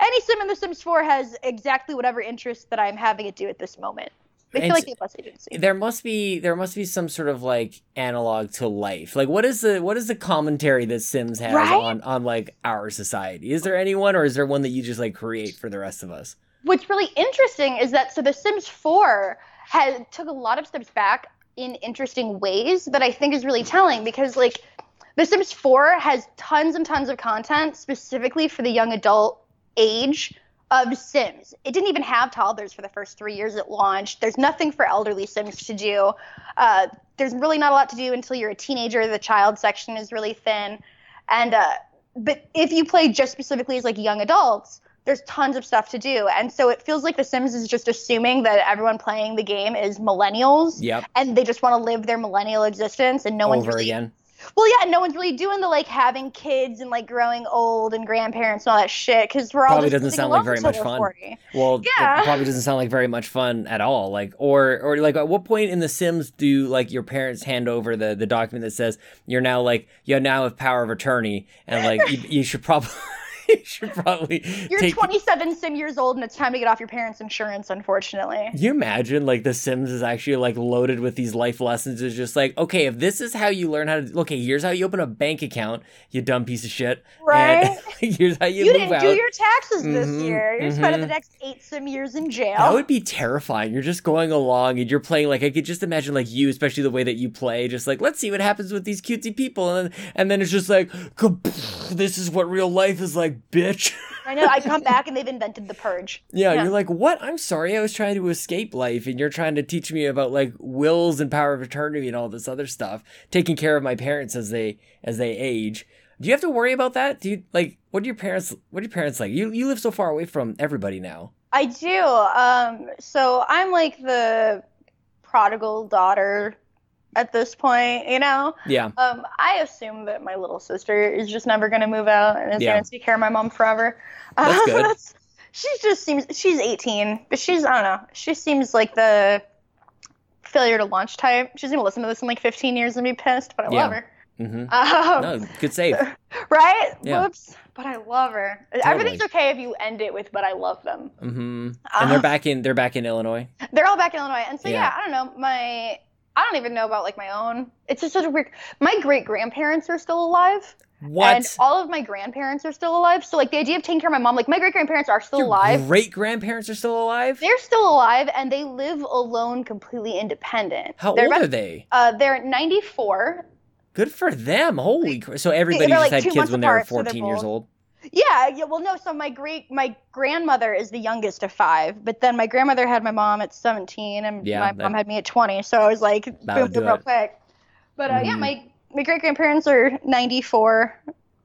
any sim in The Sims 4 has exactly whatever interest that I'm having it do at this moment. They feel like they have agency. There must be there must be some sort of like analog to life. Like what is the what is the commentary that Sims has Right? on on like our society? Is there anyone or is there one that you just like create for the rest of us? What's really interesting is that so The Sims 4 has took a lot of steps back in interesting ways that I think is really telling because like The Sims 4 has tons and tons of content specifically for the young adult age of Sims. It didn't even have toddlers for the first three years it launched. There's nothing for elderly Sims to do. Uh, there's really not a lot to do until you're a teenager. The child section is really thin, and uh, but if you play just specifically as like young adults, there's tons of stuff to do. And so it feels like The Sims is just assuming that everyone playing the game is millennials Yep. and they just want to live their millennial existence and no one's Over really again. Well, yeah, no one's really doing the like having kids and like growing old and grandparents and all that shit because we're all Probably doesn't sound like very much fun. 40. Well, Yeah. probably doesn't sound like very much fun at all. Like, or or like, at what point in The Sims do like your parents hand over the the document that says you're now like you now have power of attorney, and like you, you should probably (laughs) (laughs) you should probably You're take. 27 sim years old and it's time to get off your parents' insurance, unfortunately. You imagine like The Sims is actually like loaded with these life lessons? It's just like, okay, if this is how you learn how to, okay, here's how you open a bank account, you dumb piece of shit. Right? And (laughs) here's how you, You, didn't out. do your taxes this Mhm, year. You're spending the next eight sim years in jail. That would be terrifying. You're just going along and you're playing like I could just imagine like you, especially the way that you play, just like let's see what happens with these cutesy people, and then, and then it's just like this is what real life is like, bitch. I know. I come back and they've (laughs) invented the purge. Yeah, Yeah. you're like, what? I'm sorry, I was trying to escape life, and you're trying to teach me about like wills and power of attorney and all this other stuff, taking care of my parents as they as they age. Do you have to worry about that? Do you like what do your parents what are your parents like? You you live so far away from everybody now. I do. Um, so I'm like the prodigal daughter at this point, you know? Yeah. Um, I assume that my little sister is just never going to move out and is Yeah. going to take care of my mom forever. That's Um, (laughs) good. she just seems, she's 18, but she's, I don't know, she seems like the failure to launch type. She's going to listen to this in like 15 years and be pissed, but I Yeah. love her. Mm-hmm. (laughs) Um, No, good save. (laughs) Right? Yeah. Whoops. But I love her. Everything's okay if you end it with, but I love them. Mm-hmm. And they're Uh, back in they're back in Illinois. They're all back in Illinois, and so Yeah. yeah. I don't know. My I don't even know about like my own. It's just such a weird. My great grandparents are still alive, What? and all of my grandparents are still alive. So like the idea of taking care of my mom, like my great grandparents are still Your alive. great grandparents are still alive? They're still alive, and they live alone, completely independent. How they're old about- are they? Uh, they're 94. Good for them. Holy cr- So everybody just like, had kids when they were apart, so they're 14 years old. Yeah, yeah. Well, no. So my great my grandmother is the youngest of five, but then my grandmother had my mom at 17, and Yeah, my that- mom had me at 20. So I was like, boom, boom, real quick. But uh, yeah, Mhm. my my great grandparents are 94.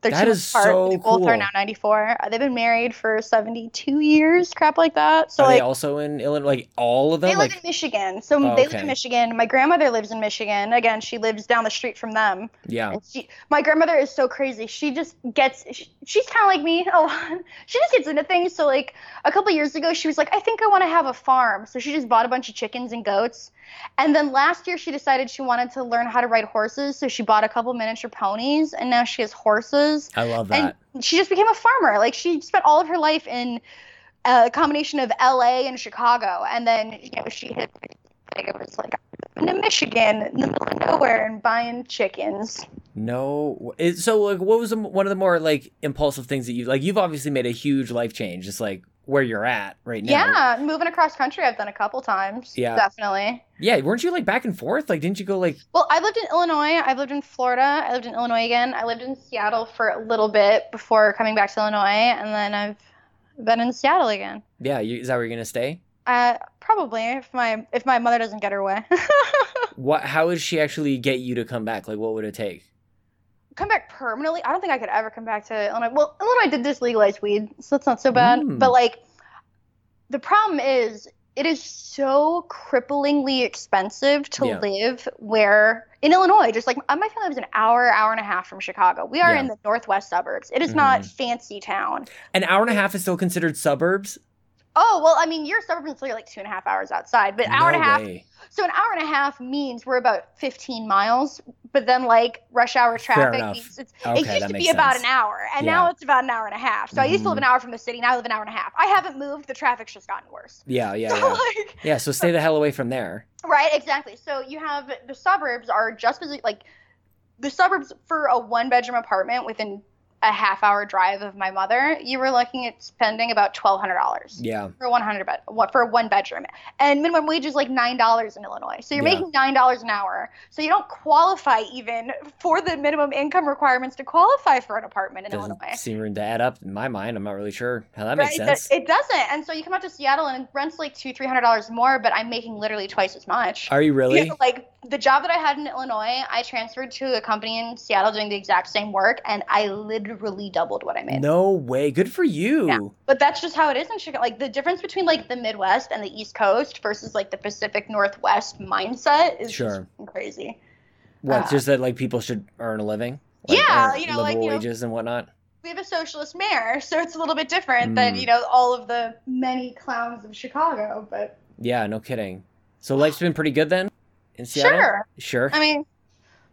They're That two is apart. so They both cool. are now 94. Uh, they've been married for 72 years, crap like that. So are they like. also in Illinois? Like all of them? They live in Michigan, so Oh, they live in Michigan. My grandmother lives in Michigan. Again, she lives down the street from them. yeah. And she, my grandmother is so crazy. She just gets, she, she's kind of like me a lot. (laughs) She just gets into things. So, like, a couple years ago, she was like, I think I want to have a farm. So, she just bought a bunch of chickens and goats. And then last year, she decided she wanted to learn how to ride horses. So, she bought a couple miniature ponies, and now she has horses. I love that. And she just became a farmer. Like, she spent all of her life in a combination of LA and Chicago. And then, you know, she hit, like, it was like, into Michigan in the middle of nowhere and buying chickens. No. So like what was one of the more like impulsive things that you like you've obviously made a huge life change just like where you're at right now. Yeah, moving across country I've done a couple times. Yeah. Definitely. Yeah, weren't you like back and forth? Like didn't you go like Well, I lived in Illinois. I've lived in Florida. I lived in Illinois again. I lived in Seattle for a little bit before coming back to Illinois, and then I've been in Seattle again. yeah, you, is that where you're going to stay? Uh, probably if my if my mother doesn't get her way. (laughs) What how would she actually get you to come back? Like what would it take? Come back permanently. I don't think I could ever come back to Illinois. Well, Illinois did just legalize weed, so that's not so bad. Mm. But like, the problem is, it is so cripplingly expensive to Yeah. live where in Illinois. Just like my family lives an hour, hour and a half from Chicago. We are Yeah. in the northwest suburbs. It is not Mhm. fancy town. An hour and a half is still considered suburbs? Oh well, I mean, your suburbs until you're like two and a half hours outside, but hour and a half. way. So an hour and a half means we're about 15 miles, but then like rush hour traffic means it's, Okay, it used to be about an hour, and Yeah. now it's about an hour and a half. So I used to live Mhm. an hour from the city, now I live an hour and a half. I haven't moved. The traffic's just gotten worse. Yeah, (laughs) yeah, So yeah. like, Yeah, so stay the hell away from there. right, exactly. So you have the suburbs are just as like the suburbs for a one bedroom apartment within a half hour drive of my mother. You were looking at spending about twelve hundred dollars. Yeah. for 100 bed what for a one bedroom and minimum wage is like nine dollars in illinois so you're Yeah. making nine dollars an hour so you don't qualify even for the minimum income requirements to qualify for an apartment in Doesn't illinois seem to add up in my mind. I'm not really sure how that makes Right? sense. It, it doesn't and so you come out to seattle and rent's like two three hundred dollars more but i'm making literally twice as much Are you really? You (laughs) know, like the job that I had in Illinois, I transferred to a company in Seattle doing the exact same work, and I literally doubled what I made. No way. Good for you. Yeah. But that's just how it is in Chicago. Like the difference between like the Midwest and the East Coast versus like the Pacific Northwest mindset is Sure. just crazy. What? Uh, just that like people should earn a living? Like, Yeah, you know, like, you know- wages and whatnot. We have a socialist mayor, so it's a little bit different than Mm. you know all of the many clowns of Chicago. But Yeah, no kidding. So life's been pretty good then in Seattle. sure, Sure. I mean,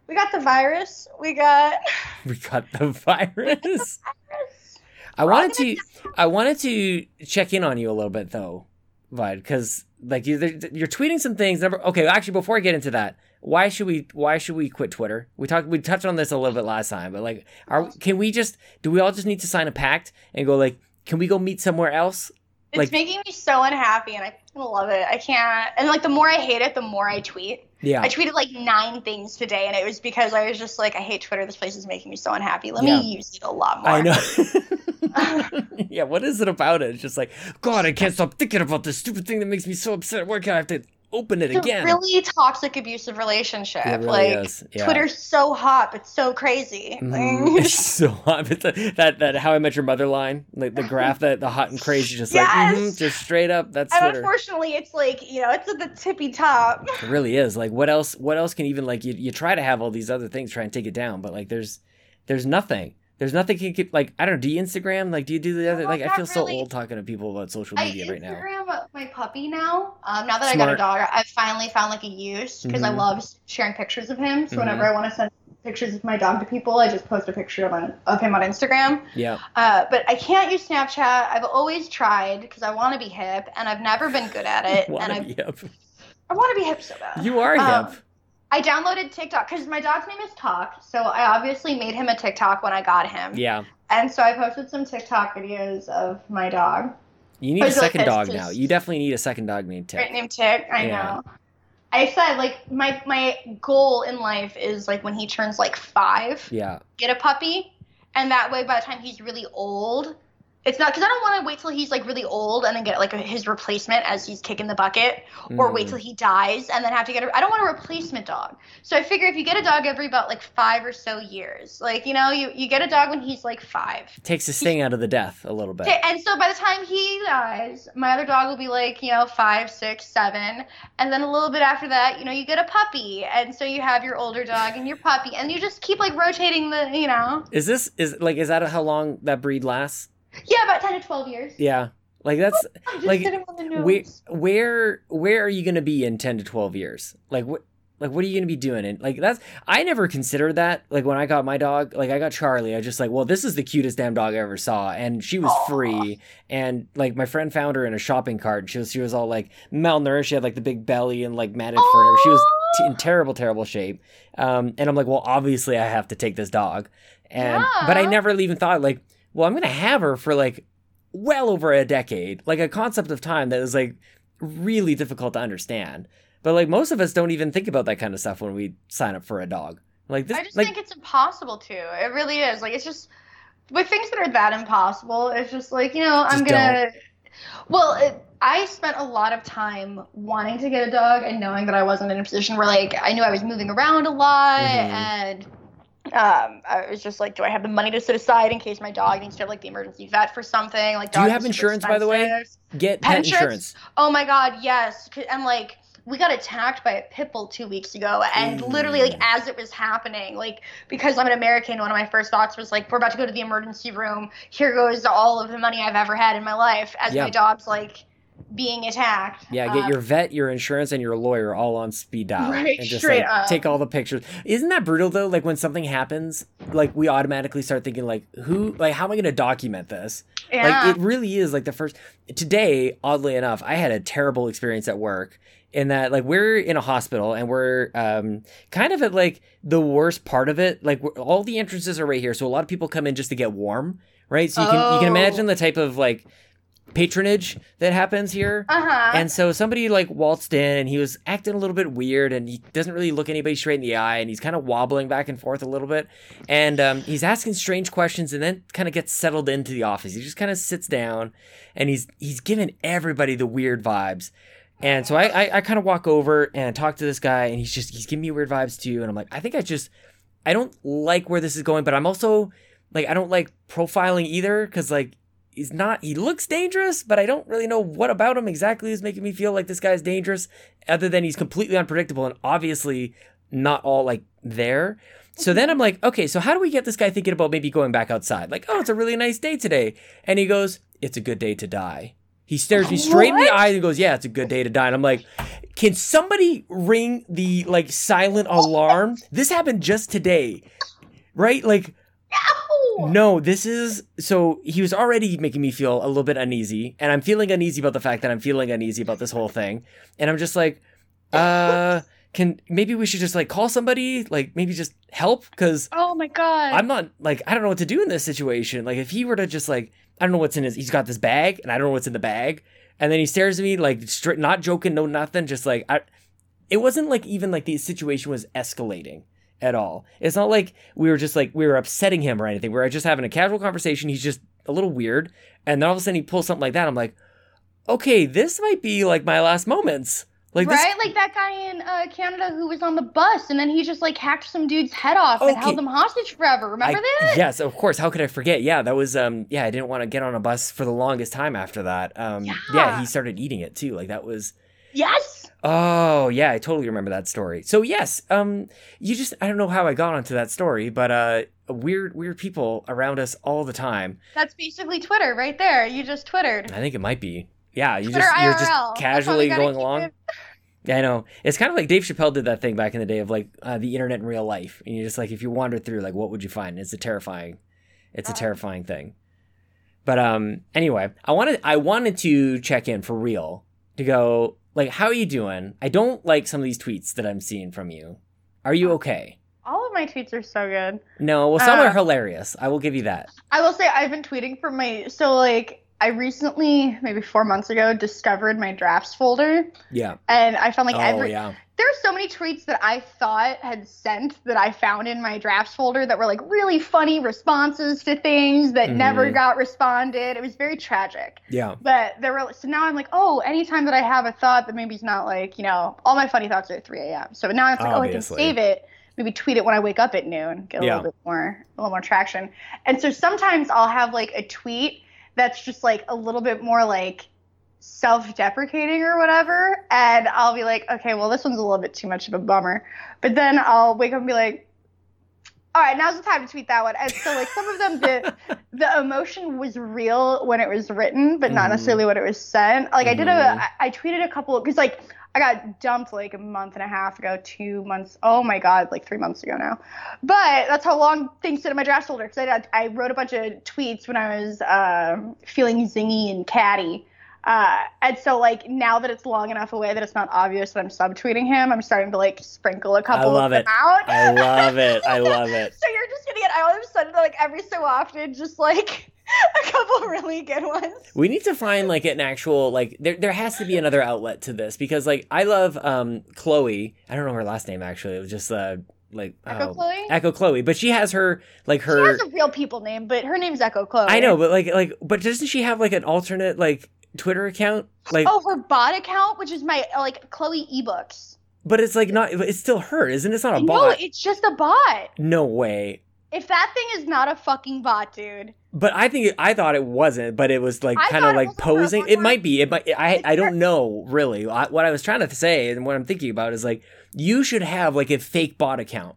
we got the virus. We got. (laughs) we got the virus. (laughs) I wanted to I wanted to check in on you a little bit though, Vod, because like you you're tweeting some things. Number okay, actually before I get into that, why should we why should we quit Twitter? We talked we touched on this a little bit last time, but like, are can we just do we all just need to sign a pact and go like, can we go meet somewhere else? It's Like- making me so unhappy, and I love it. I can't. And like the more I hate it, the more I tweet. Yeah, I tweeted like nine things today, and it was because I was just like, I hate Twitter. This place is making me so unhappy. Let Yeah. me use it a lot more. I know. (laughs) (laughs) yeah, what is it about it? It's just like, God, I can't stop thinking about this stupid thing that makes me so upset. Why can't I have to open it It's again? a really toxic, abusive relationship. It really like is, yeah. Twitter's so hot, but so crazy. Mhm. (laughs) It's so hot. It's a- that that How I Met Your Mother line, like the graph that the hot and crazy, just like Yes! mhm, just straight up. That's and Twitter. unfortunately, it's like you know, it's at the tippy top. It really is. Like what else? What else can even like you? You try to have all these other things, try and take it down, but like there's there's nothing. There's nothing can keep like I don't know. Do you Instagram? Like do you do the other? No, Like I feel so really. old talking to people about social I media right now. I Instagram my puppy now. Um, now that I got a Smart. dog, I finally found like a use because I Mhm. love sharing pictures of him. So Mhm. whenever I want to send pictures of my dog to people, I just post a picture of, on, of him on Instagram. Yeah. Uh, but I can't use Snapchat. I've always tried because I want to be hip, and I've never been good at it. (laughs) and I. I want to be hip so bad. You are Um, hip. I downloaded TikTok because my dog's name is Talk, so I obviously made him a TikTok when I got him. Yeah. And so I posted some TikTok videos of my dog. You need a second dog now. You definitely need a second dog named Right named Tick. I Yeah. know. I said like my my goal in life is like when he turns like five, Yeah. get a puppy, and that way by the time he's really old, it's not because I don't want to wait till he's like really old and then get like a, his replacement as he's kicking the bucket, or wait Mm. till he dies and then have to get. A, I don't want a replacement dog. So I figure if you get a dog every about like five or so years, like you know, you you get a dog when he's like five. Takes the sting out of the death a little bit. And so by the time he dies, my other dog will be like, you know, five, six, seven. And then a little bit after that, you know, you get a puppy. And so you have your older dog and your puppy. And you just keep like rotating the, you know. Is this is like is that how long that breed lasts? Yeah, about 10 to 12 years. Yeah. Like that's (laughs) like, where where where are you going to be in 10 to 12 years? Like what like what are you going to be doing? And like that's I never considered that. Like when I got my dog, like I got Charlie, I just like, well, this is the cutest damn dog I ever saw and she was Aw. free and like my friend found her in a shopping cart. and She was she was all like malnourished, she had like the big belly and like matted fur. and. She was t- in terrible terrible shape. Um and I'm like, well, obviously I have to take this dog. And but I Yeah. never even thought like, well, I'm going to have her for like well over a decade, like a concept of time that is like really difficult to understand. But like most of us don't even think about that kind of stuff when we sign up for a dog. Like this, I just like think it's impossible to. It really is. Like, it's just with things that are that impossible, it's just like, you know, I'm going to. Well, it, I spent a lot of time wanting to get a dog and knowing that I wasn't in a position where, like, I knew I was moving around a lot Mhm. and. Um, I was just like, do I have the money to set aside in case my dog needs to have like the emergency vet for something? Like, Do you have insurance, by the way? get pet pet insurance? insurance. Oh my god, yes. And like we got attacked by a pit bull two weeks ago, and literally like as it was happening, like because I'm an American, one of my first thoughts was like, we're about to go to the emergency room. Here goes all of the money I've ever had in my life as Yeah. my dog's like being attacked. Yeah, get Um, your vet, your insurance, and your lawyer all on speed dial, Right, and just straight like up. take all the pictures. Isn't that brutal though? Like when something happens, like we automatically start thinking like, who, like, how am I going to document this? yeah. Like it really is like the first today, oddly enough, I had a terrible experience at work in that like we're in a hospital and we're um kind of at like the worst part of it. Like we're, all the entrances are right here, so a lot of people come in just to get warm, right? So you can you can Oh. imagine the type of like patronage that happens here. uh-huh. And so somebody like waltzed in and he was acting a little bit weird and he doesn't really look anybody straight in the eye and he's kind of wobbling back and forth a little bit. And um, he's asking strange questions and then kind of gets settled into the office. He just kind of sits down and he's he's giving everybody the weird vibes. And so I, I, I kind of walk over and talk to this guy, and he's just he's giving me weird vibes too. And I'm like, I think I just I don't like where this is going, but I'm also like I don't like profiling either because like he's not he looks dangerous, but I don't really know what about him exactly is making me feel like this guy's dangerous, other than he's completely unpredictable and obviously not all like there. So then I'm like, okay, so how do we get this guy thinking about maybe going back outside? Like, oh, it's a really nice day today. And he goes, it's a good day to die. He stares me straight in the eyes and goes, yeah, it's a good day to die. And I'm like, can somebody ring the like silent alarm? This happened just today, right? Like, Ow! no, this is so he was already making me feel a little bit uneasy, and I'm feeling uneasy about the fact that I'm feeling uneasy about this whole thing. And I'm just like, (laughs) uh, can maybe we should just like call somebody, like maybe just help because Oh my god. I'm not like I don't know what to do in this situation. Like if he were to just like I don't know what's in his he's got this bag and I don't know what's in the bag. And then he stares at me like straight not joking, no nothing, just like I it wasn't like even like the situation was escalating at all. It's not like we were just like we were upsetting him or anything. We were just having a casual conversation. He's just a little weird. And then all of a sudden he pulls something like that. I'm like, okay, this might be like my last moments. Like this right? Like that guy in uh, Canada who was on the bus and then he just like hacked some dude's head off and held them hostage forever. Remember I- that? Yes, of course. How could I forget? Yeah, that was um yeah, I didn't want to get on a bus for the longest time after that. Um yeah, Yeah. he started eating it too. Like that was Yes. Oh, yeah, I totally remember that story. So yes, um you just I don't know how I got onto that story, but uh weird weird people around us all the time. That's basically Twitter right there. You just twittered. I think it might be. Yeah, you Twitter just you're IRL. just That's how we casually going along. it- (laughs) Yeah, I know. It's kind of like Dave Chappelle did that thing back in the day of like uh, the internet in real life, and you're just like, if you wander through, like, what would you find? It's a terrifying, it's a Oh. terrifying thing. But um, anyway, I wanted I wanted to check in for real to go like, how are you doing? I don't like some of these tweets that I'm seeing from you. Are you okay? All of my tweets are so good. No, well, some Uh, are hilarious. I will give you that. I will say I've been tweeting from my so like I recently, maybe four months ago, discovered my drafts folder, Yeah. and I found like oh every yeah. There are so many tweets that I thought had sent that I found in my drafts folder that were like really funny responses to things that never Mhm. got responded. It was very tragic. Yeah. But there were so now I'm like, oh, anytime that I have a thought that maybe it's not like, you know, all my funny thoughts are at 3 a.m. So now it's like, oh, I can save it, maybe tweet it when I wake up at noon, get a Yeah. little bit more, a little more traction. And so sometimes I'll have like a tweet that's just like a little bit more like self-deprecating or whatever, and I'll be like, okay, well this one's a little bit too much of a bummer. But then I'll wake up and be like, all right, now's the time to tweet that one. And so like some of them, the (laughs) the emotion was real when it was written, but not Mhm. necessarily when it was sent. Like I did a, Mhm. I, I tweeted a couple because like I got dumped like a month and a half ago, two months. Oh my god, like three months ago now. But that's how long things sit in my draft folder because I I wrote a bunch of tweets when I was um, feeling zingy and catty. Uh, and so like now that it's long enough away that it's not obvious that I'm subtweeting him, I'm starting to like sprinkle a couple love of them it. out. I love it. I (laughs) love it. So you're just gonna get all of a sudden like every so often just like (laughs) a couple really good ones. We need to find like an actual like there there has to be another outlet to this because like I love um Chloe. I don't know her last name actually. It was just uh like Echo oh, Chloe? Echo Chloe, but she has her like her. She has a real people name, but her name's Echo Chloe. I know, but like like but doesn't she have like an alternate like Twitter account? Like Oh, her bot account, which is my like Chloe ebooks. but it's like not it's still her, isn't it? It's not a No, bot. it's just a bot. No way. If that thing is not a fucking bot, dude. But I think I thought it wasn't, but it was like kind of like was for a posing. It might be. It might. I I don't know really. I, what I was trying to say and what I'm thinking about is like you should have like a fake bot account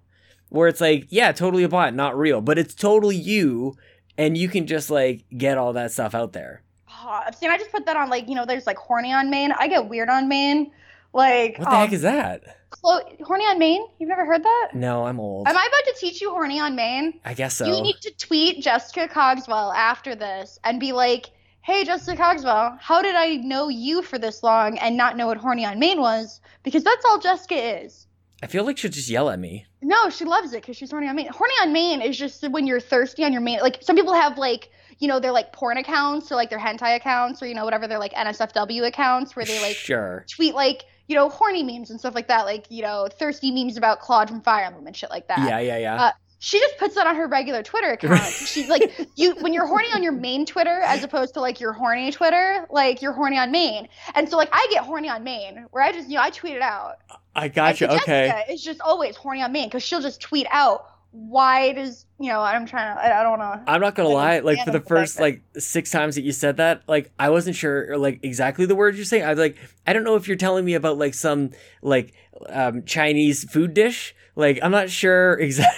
where it's like yeah, totally a bot, not real, but it's totally you, and you can just like get all that stuff out there. Oh, see, I just put that on like you know, there's like horny on main. I get weird on main. Like What the oh, heck um, is that? Chloe, horny on main? You've never heard that? No, I'm old. Am I about to teach you horny on main? I guess so. You need to tweet Jessica Cogswell after this and be like, "Hey, Jessica Cogswell, how did I know you for this long and not know what horny on main was? Because that's all Jessica is." I feel like she'll just yell at me. No, she loves it because she's horny on main. Horny on main is just when you're thirsty on your main. Like some people have like, you know, they're like porn accounts or like their hentai accounts or you know whatever they're like NSFW accounts where they like sure. tweet like you know horny memes and stuff like that, like you know thirsty memes about Claude from Fire Emblem and shit like that. Yeah, yeah, yeah. Uh, she just puts that on her regular Twitter account. She's like you when you're horny on your main Twitter as opposed to like your horny Twitter, like you're horny on main. And so like I get horny on main where I just you know I tweet it out. I gotcha. so Okay. It's just always horny on main because she'll just tweet out why does you know I'm trying to I, I don't know. I'm not gonna lie. Like for the first like six times that you said that, like I wasn't sure like exactly the words you're saying. I was like, I don't know if you're telling me about like some like um Chinese food dish. Like I'm not sure (laughs) exactly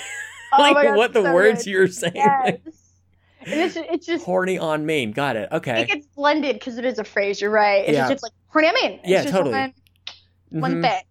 Oh like God, what the so words good. you're saying. Yes. Like, it's just, it's just horny on main Got it. Okay. it gets blended because it is a phrase. You're right. It's Yeah. just it's like horny on main. It's Yeah, just totally. One, one Mhm. thing.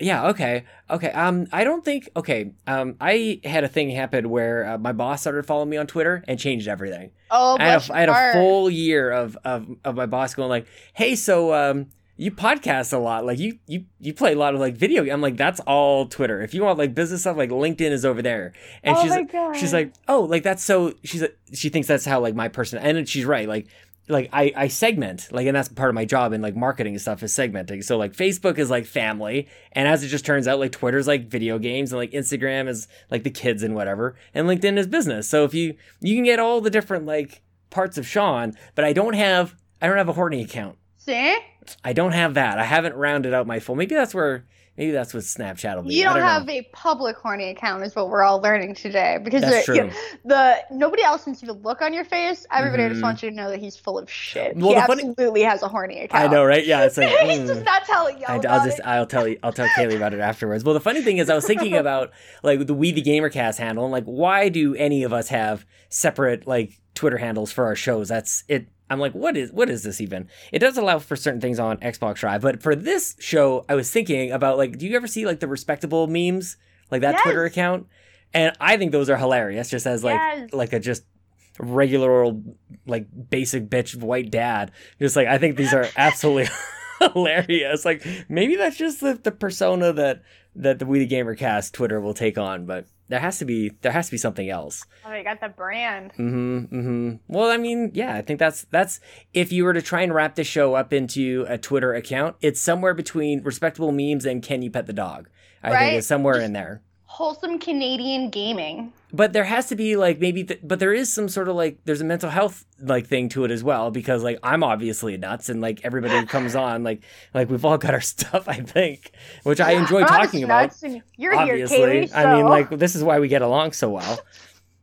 Yeah. Okay. Okay. Um, I don't think. Okay. Um, I had a thing happen where uh, my boss started following me on Twitter and changed everything. Oh, I had, a, I had a full year of, of of my boss going like, "Hey, so um, you podcast a lot. Like you you you play a lot of like video. I'm like, that's all Twitter. If you want like business stuff, like LinkedIn is over there. And oh she's my God. she's like, oh, like that's so. She's like- she thinks that's how like my person. And she's right. Like like I I segment like, and that's part of my job in like marketing and stuff is segmenting. So like Facebook is like family, and as it just turns out, like Twitter's like video games, and like Instagram is like the kids and whatever, and LinkedIn is business. So if you you can get all the different like parts of Sean, but I don't have I don't have a horny account. See? I don't have that. I haven't rounded out my full. Maybe that's where. Maybe that's what Snapchat will be. You don't, know. have a public horny account, is what we're all learning today. Because That's the, true. the nobody else wants you to look on your face. Everybody Mhm. just wants you to know that he's full of shit. Well, he the funny- absolutely has a horny account. I know, right? Yeah, it's like (laughs) he's mm. just not telling you. I, about I'll just it. I'll tell you I'll tell Kaylee about it afterwards. Well, the funny thing is, I was thinking (laughs) about like the We the Gamercast handle and like why do any of us have separate like Twitter handles for our shows? That's it. I'm like, what is what is this even? It does allow for certain things on Xbox Drive, but for this show, I was thinking about like, do you ever see like the respectable memes like that Twitter account? And I think those are hilarious, just as like Yes. like a just regular old like basic bitch white dad. Just like I think these are (laughs) absolutely (laughs) hilarious. Like maybe that's just the, the persona that that the We the Gamer cast Twitter will take on, but there has to be there has to be something else. Oh, you got the brand. Mm-hmm. Mm-hmm. Well, I mean, yeah, I think that's that's if you were to try and wrap this show up into a Twitter account, it's somewhere between respectable memes and can you pet the dog? I Right. think it's somewhere in there. Wholesome Canadian gaming. but there has to be like maybe th- but there is some sort of like there's a mental health like thing to it as well because like i'm obviously nuts and like everybody who comes on like like we've all got our (laughs) stuff i think which i enjoy I'm talking about and You're obviously here, Kaylee. So. i mean like this is why we get along so well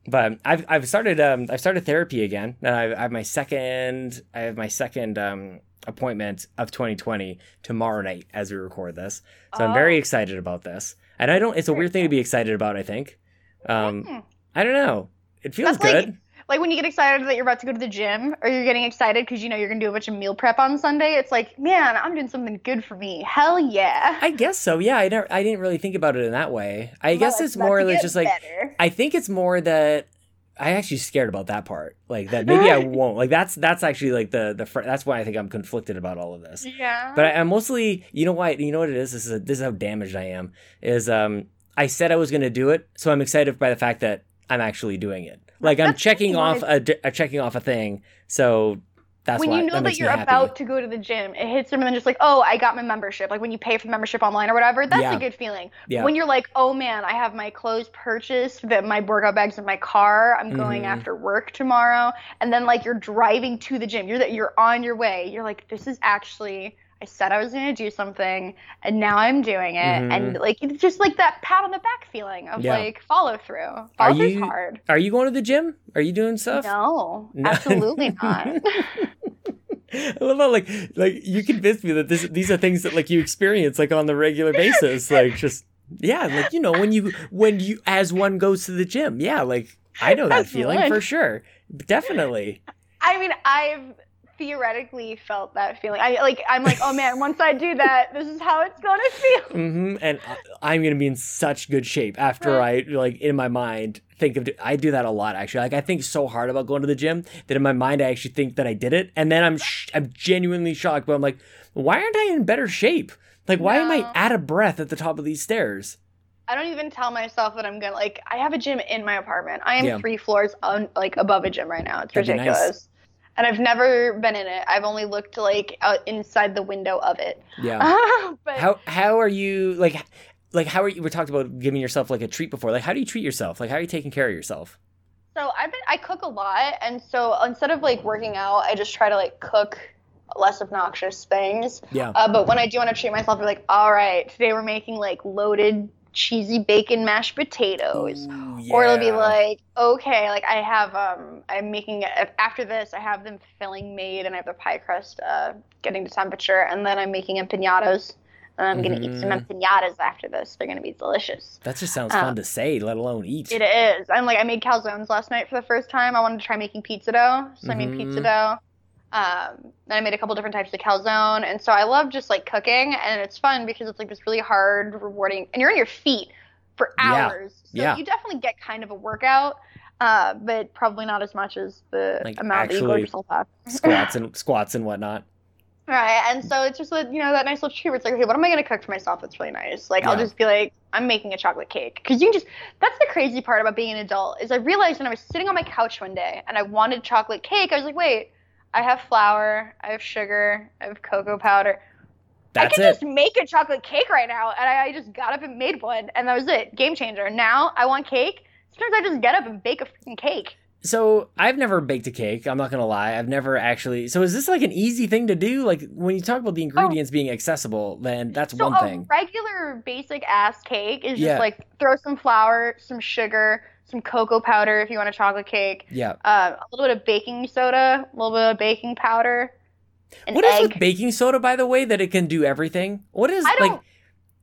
but i've i've started um i've started therapy again and i I have my second i have my second um appointment of 2020 tomorrow night as we record this so i'm very Oh. excited about this and i don't it's a weird thing to be excited about i think um Hmm. I don't know. It feels That's like- good. like when you get excited that you're about to go to the gym or you're getting excited because you know you're gonna do a bunch of meal prep on Sunday. It's like, man, I'm doing something good for me. Hell yeah. I guess so. Yeah, I never, I didn't really think about it in that way. I My guess it's more like just like better. I think it's more that I actually scared about that part. Like that maybe I (laughs) won't. Like that's that's actually like the the fr- that's why I think I'm conflicted about all of this. Yeah. But I, I'm mostly, you know why? You know what it is? This is a, this is how damaged I am. Is um I said I was going to do it, so I'm excited by the fact that I'm actually doing it. Like I'm (laughs) checking off a checking off a thing. So that's when why you know that, me you're about to go to the gym, it hits them and then just like, oh, I got my membership. Like when you pay for membership online or whatever, that's Yeah. a good feeling. Yeah. When you're like, oh man, I have my clothes purchased, that my workout bags in my car. I'm going Mhm. after work tomorrow, and then like you're driving to the gym. You're that you're on your way. You're like, this is actually. I said I was going to do something, and now I'm doing it. And like it's just like that pat on the back feeling of Mm-hmm. Yeah. like follow through. Follow through's you- hard. Are you going to the gym? Are you doing stuff? No, No. absolutely (laughs) not. I love how like like you convinced me that this these are things that like you experience like on the regular basis. Like just yeah, like you know when you when you as one goes to the gym. Yeah, like I know that feeling one. for sure. Definitely. I mean, I've theoretically felt that feeling. I like. I'm like, oh man, once I do that, this is how it's gonna feel. Mm-hmm. And I- I'm gonna be in such good shape after I like in my mind think of. I do that a lot actually. Like I think so hard about going to the gym that in my mind I actually think that I did it, and then I'm sh- I'm genuinely shocked. But I'm like, why aren't I in better shape? Like why am I out of breath at the top of these stairs? I don't even tell myself that I'm gonna like. I have a gym in my apartment. I am Yeah. three floors on like above a gym right now. It's That'd ridiculous. And I've never been in it. I've only looked like out inside the window of it. Yeah. (laughs) but How how are you like? like how are you? We talked about giving yourself like a treat before. Like how do you treat yourself? Like how are you taking care of yourself? So I've been I cook a lot, and so instead of like working out, I just try to like cook less obnoxious things. Yeah. Uh, but when I do want to treat myself, I'm like, all right, today we're making like loaded cheesy bacon mashed potatoes. Ooh, Or it'll be like, okay, like I have, um, I'm making after this, I have them filling made, and I have the pie crust uh, getting to temperature, and then I'm making empanadas, and I'm gonna eat some Mhm. empanadas after this. They're gonna be delicious. that just sounds uh, fun to say, let alone eat. It is. I'm like, I made calzones last night for the first time. I wanted to try making pizza dough, so I made pizza Mhm. dough. Um, then I made a couple different types of calzone, and so I love just like cooking, and it's fun because it's like this really hard, rewarding, and you're on your feet for Yeah. hours. So Yeah. you definitely get kind of a workout, uh, but probably not as much as the Like, amount that you go yourself up. squats and (laughs) squats and whatnot. Right, and so it's just like you know that nice little treat. Where it's like, okay, what am I gonna cook for myself? That's really nice. Like I'll just be like, I'm making a chocolate cake because you can just. That's the crazy part about being an adult is I realized when I was sitting on my couch one day and I wanted chocolate cake, I was like, wait, I have flour, I have sugar, I have cocoa powder. That's I can it. just make a chocolate cake right now, and I, I just got up and made one, and that was it. Game changer. Now I want cake. Sometimes I just get up and bake a freaking cake. So I've never baked a cake. I'm not gonna lie. I've never actually. So is this like an easy thing to do? Like when you talk about the oh. ingredients being accessible, then that's Oh. So one a thing. regular basic ass cake is just Yeah. like throw some flour, some sugar, some cocoa powder if you want a chocolate cake, Yeah. uh, a little bit of baking soda, a little bit of baking powder, What is egg. with baking soda, by the way, that it can do everything? What is like?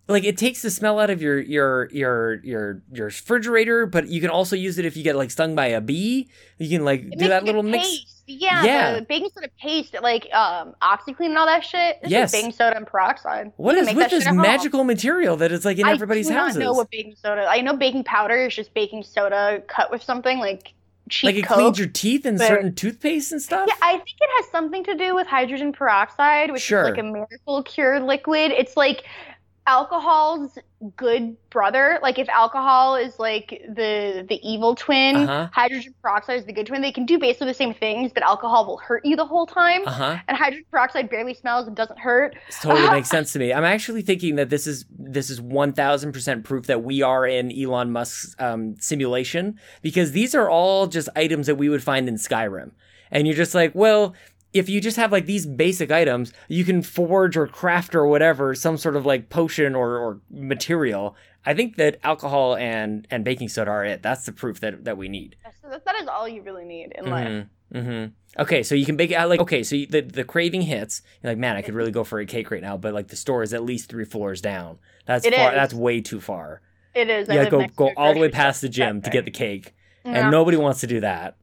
Like it takes the smell out of your your your your your refrigerator, but you can also use it if you get like stung by a bee. You can like It do that little mix. paste. Yeah, Yeah. the baking soda paste, like um, OxiClean and all that shit. It's Yes. baking soda and peroxide. What is with this home. magical material that is like in I everybody's do houses? not know what baking soda. I know baking powder is just baking soda cut with something like cheap like it Coke. cleans your teeth and but- certain toothpaste and stuff. Yeah, I think it has something to do with hydrogen peroxide, which Sure. is like a miracle cure liquid. It's like alcohol's good brother. Like if alcohol is like the the evil twin, Uh-huh. hydrogen peroxide is the good twin. They can do basically the same things, but alcohol will hurt you the whole time. Uh huh. And hydrogen peroxide barely smells and doesn't hurt. It totally (laughs) makes sense to me. I'm actually thinking that this is this is one thousand percent proof that we are in Elon Musk's um, simulation because these are all just items that we would find in Skyrim, and you're just like, well. If you just have like these basic items, you can forge or craft or whatever some sort of like potion or, or material. I think that alcohol and, and baking soda are it. That's the proof that, that we need. That, that is all you really need in life. Mm-hmm. mm-hmm. Okay, so you can bake it like okay, so you, the the craving hits. You're like, man, I could really go for a cake right now, but like the store is at least three floors down. That's It far. is. That's way too far. It is. I You gotta live go go all the way past the gym to get the cake, and nobody wants to do that.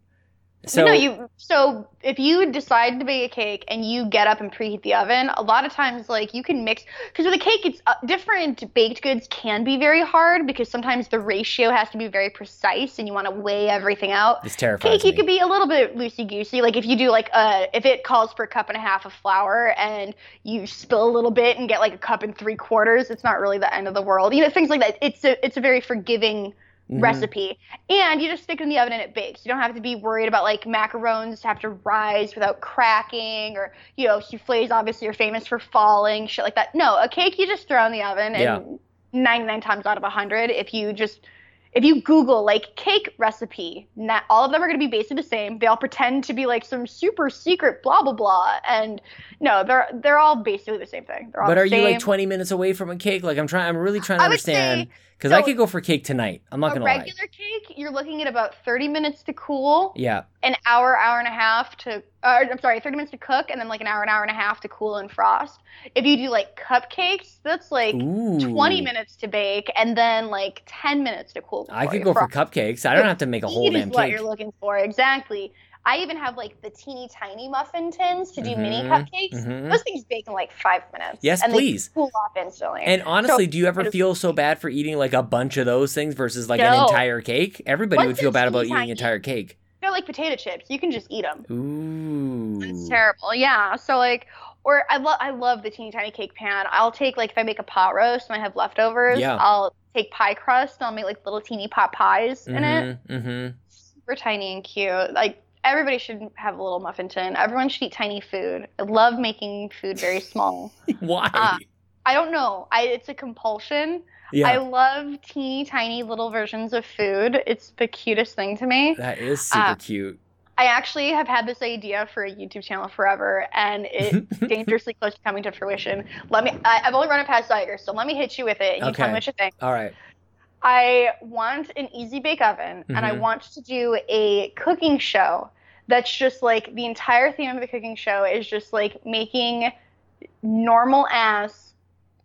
So no, you. So if you decide to bake a cake and you get up and preheat the oven, a lot of times like you can mix because with a cake, it's uh, different. Baked goods can be very hard because sometimes the ratio has to be very precise and you want to weigh everything out. It's terrifying. Cake, you could be a little bit loosey goosey. Like if you do like a, if it calls for a cup and a half of flour and you spill a little bit and get like a cup and three quarters, it's not really the end of the world. You know, things like that. It's a, it's a very forgiving Mhm. recipe. And you just stick it in the oven and it bakes. You don't have to be worried about like macarons have to rise without cracking or, you know, souffles obviously are famous for falling, shit like that. No, a cake you just throw in the oven Yeah. and 99 times out of 100, if you just if you Google like cake recipe, not all of them are going to be basically the same. They all pretend to be like some super secret blah blah blah, and no, they're they're all basically the same thing. They're all But are you like 20 minutes away from a cake? Like I'm trying. I'm really trying to I would say- understand because I could go for cake tonight. I'm not gonna lie. regular cake, you're looking at about 30 minutes to cool. Yeah. an hour, hour and a half to, uh, I'm sorry, 30 minutes to cook, and then like an hour, an hour and a half to cool and frost. If you do like cupcakes, that's like Ooh. 20 minutes to bake, and then like 10 minutes to cool. I could go for cupcakes. I don't have to make a whole damn is what you're looking for, exactly. I even have like the teeny tiny muffin tins to do mini Mhm, cupcakes. mhm. Those things bake in like five minutes. Yes, and please. They cool off instantly. And honestly, So- do you ever feel so bad for eating like a bunch of those things versus like an entire cake? Everybody Once would feel bad about eating an entire cake. They're like potato chips. You can just eat them. Ooh. It's terrible. Yeah. So like, or I love I love the teeny tiny cake pan. I'll take like if I make a pot roast and I have leftovers, Yeah. I'll take pie crust and I'll make like little teeny pot pies in it. Mm-hmm. Super tiny and cute. Like everybody should have a little muffin tin. Everyone should eat tiny food. I love making food very small. (laughs) Why? Ah. I don't know. I it's a compulsion. Yeah. I love teeny tiny little versions of food. It's the cutest thing to me. That is super Uh, cute. I actually have had this idea for a YouTube channel forever, and it's (laughs) dangerously close to coming to fruition. Let me. I, I've only run it past Iger, so let me hit you with it, and you tell me what you think. All right. I want an easy bake oven, and I Mhm. want to do a cooking show. That's just like the entire theme of the cooking show is just like making normal ass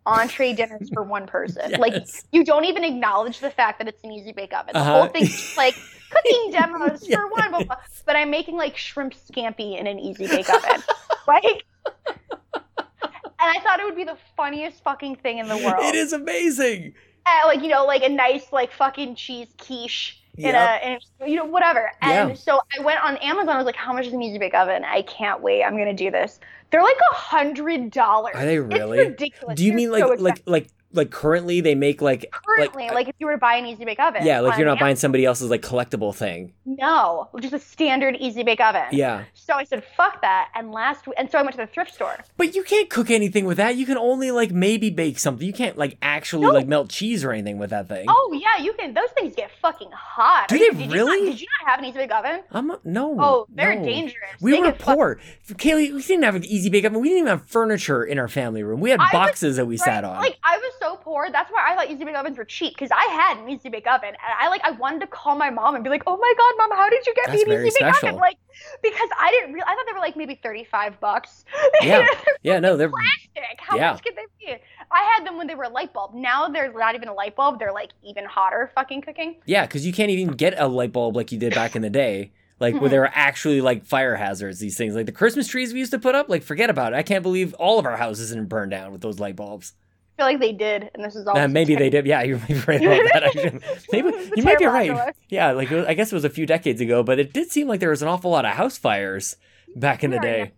entree dinners for one person. (laughs) Like you don't even acknowledge the fact that it's an easy bake oven. The Uh-huh. whole thing's just like (laughs) cooking demos for one, blah, blah. but I'm making like shrimp scampi in an easy bake oven. (laughs) like, and I thought it would be the funniest fucking thing in the world. It is amazing. Uh, like you know, like a nice like fucking cheese quiche in Yep. a, in you know whatever. And Yeah. so I went on Amazon. I was like, how much is an easy bake oven? I can't wait. I'm gonna do this. They're like a hundred dollars. Are they really? It's ridiculous. Do you They're mean like so like like like currently they make like currently like, if you were to buy an easy bake oven? yeah like you're not buying somebody else's like collectible thing. No, just a standard easy bake oven. Yeah. So I said, fuck that. And last week, and so I went to the thrift store. But you can't cook anything with that. You can only like maybe bake something. You can't like actually No. like melt cheese or anything with that thing. Oh yeah, you can. Those things get fucking hot. Do they did you really? not- did you not have an easy bake oven? I'm not, no. Oh, they're no. dangerous. We They were fuck- poor. Kaylee, we didn't have an easy bake oven. We didn't even have furniture in our family room. We had I was- boxes that we Right? sat on. Like I was so poor. That's why I thought easy bake ovens were cheap because I had an easy bake oven, and I like I wanted to call my mom and be like, "Oh my god, mom, how did you get That's me an easy bake oven?" Like because I didn't real I thought they were like maybe thirty five bucks. (laughs) Yeah. yeah, no, they're plastic. How Yeah. much could they be? I had them when they were a light bulb. Now they're not even a light bulb. They're like even hotter fucking cooking. yeah, because you can't even get a light bulb like you did back in the day. Like where they were actually like fire hazards, these things. Like the Christmas trees we used to put up, like forget about it. I can't believe all of our houses didn't burn down with those light bulbs. I feel like they did, and this is all. Uh, maybe they did. Yeah, you're right about that. Actually. (laughs) Maybe It was a you might be right. Yeah, like I guess it was a few decades ago, but it did seem like there was an awful lot of house fires back in the We are day.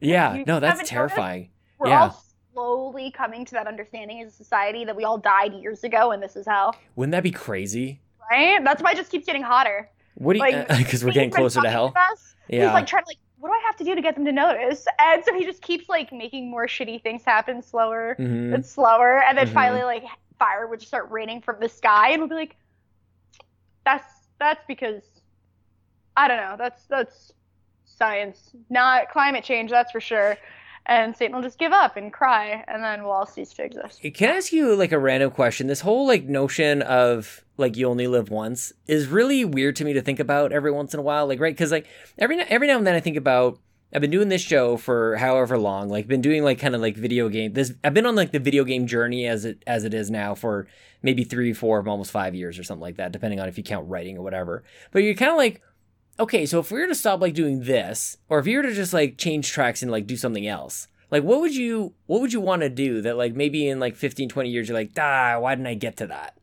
Yeah, You no, that's terrifying. We're Yeah. all slowly coming to that understanding as a society that we all died years ago, and this is hell. Wouldn't that be crazy? Right? That's why it just keeps getting hotter. What do you? Like, (laughs) Because we're getting closer to hell. us. He's Yeah. like trying to like, what do I have to do to get them to notice? And so he just keeps like making more shitty things happen slower Mhm. and slower, and then Mhm. finally like fire would just start raining from the sky, and we'll be like, that's that's because I don't know. That's that's science, not climate change. That's for sure. And Satan will just give up and cry, and then we'll all cease to exist. Can I ask you like a random question? This whole like notion of like you only live once is really weird to me to think about every once in a while. Like right, because like every every now and then I think about I've been doing this show for however long. Like been doing like kind of like video game. This I've been on like the video game journey as it as it is now for maybe three, four, almost five years or something like that, depending on if you count writing or whatever. But you're kind of like. Okay, so if we were to stop like doing this, or if you were to just like change tracks and like do something else, like what would you what would you want to do that like maybe in like 15 20 years you're like ah why didn't i get to that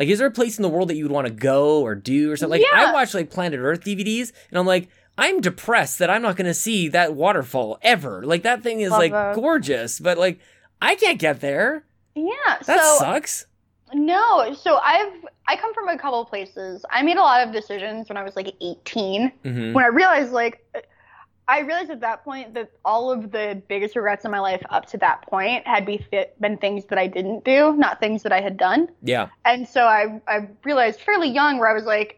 like is there a place in the world that you would want to go or do or something like i watch like planet earth dvds and i'm like i'm depressed that i'm not going to see that waterfall ever like that thing is Love like gorgeous but like i can't get there Yeah. that so sucks no, so I've I come from a couple of places. I made a lot of decisions when I was like 18. hmm when I realized like I realized at that point that all of the biggest regrets in my life up to that point had be fit, been things that I didn't do, not things that I had done. yeah And so I I realized fairly young where I was like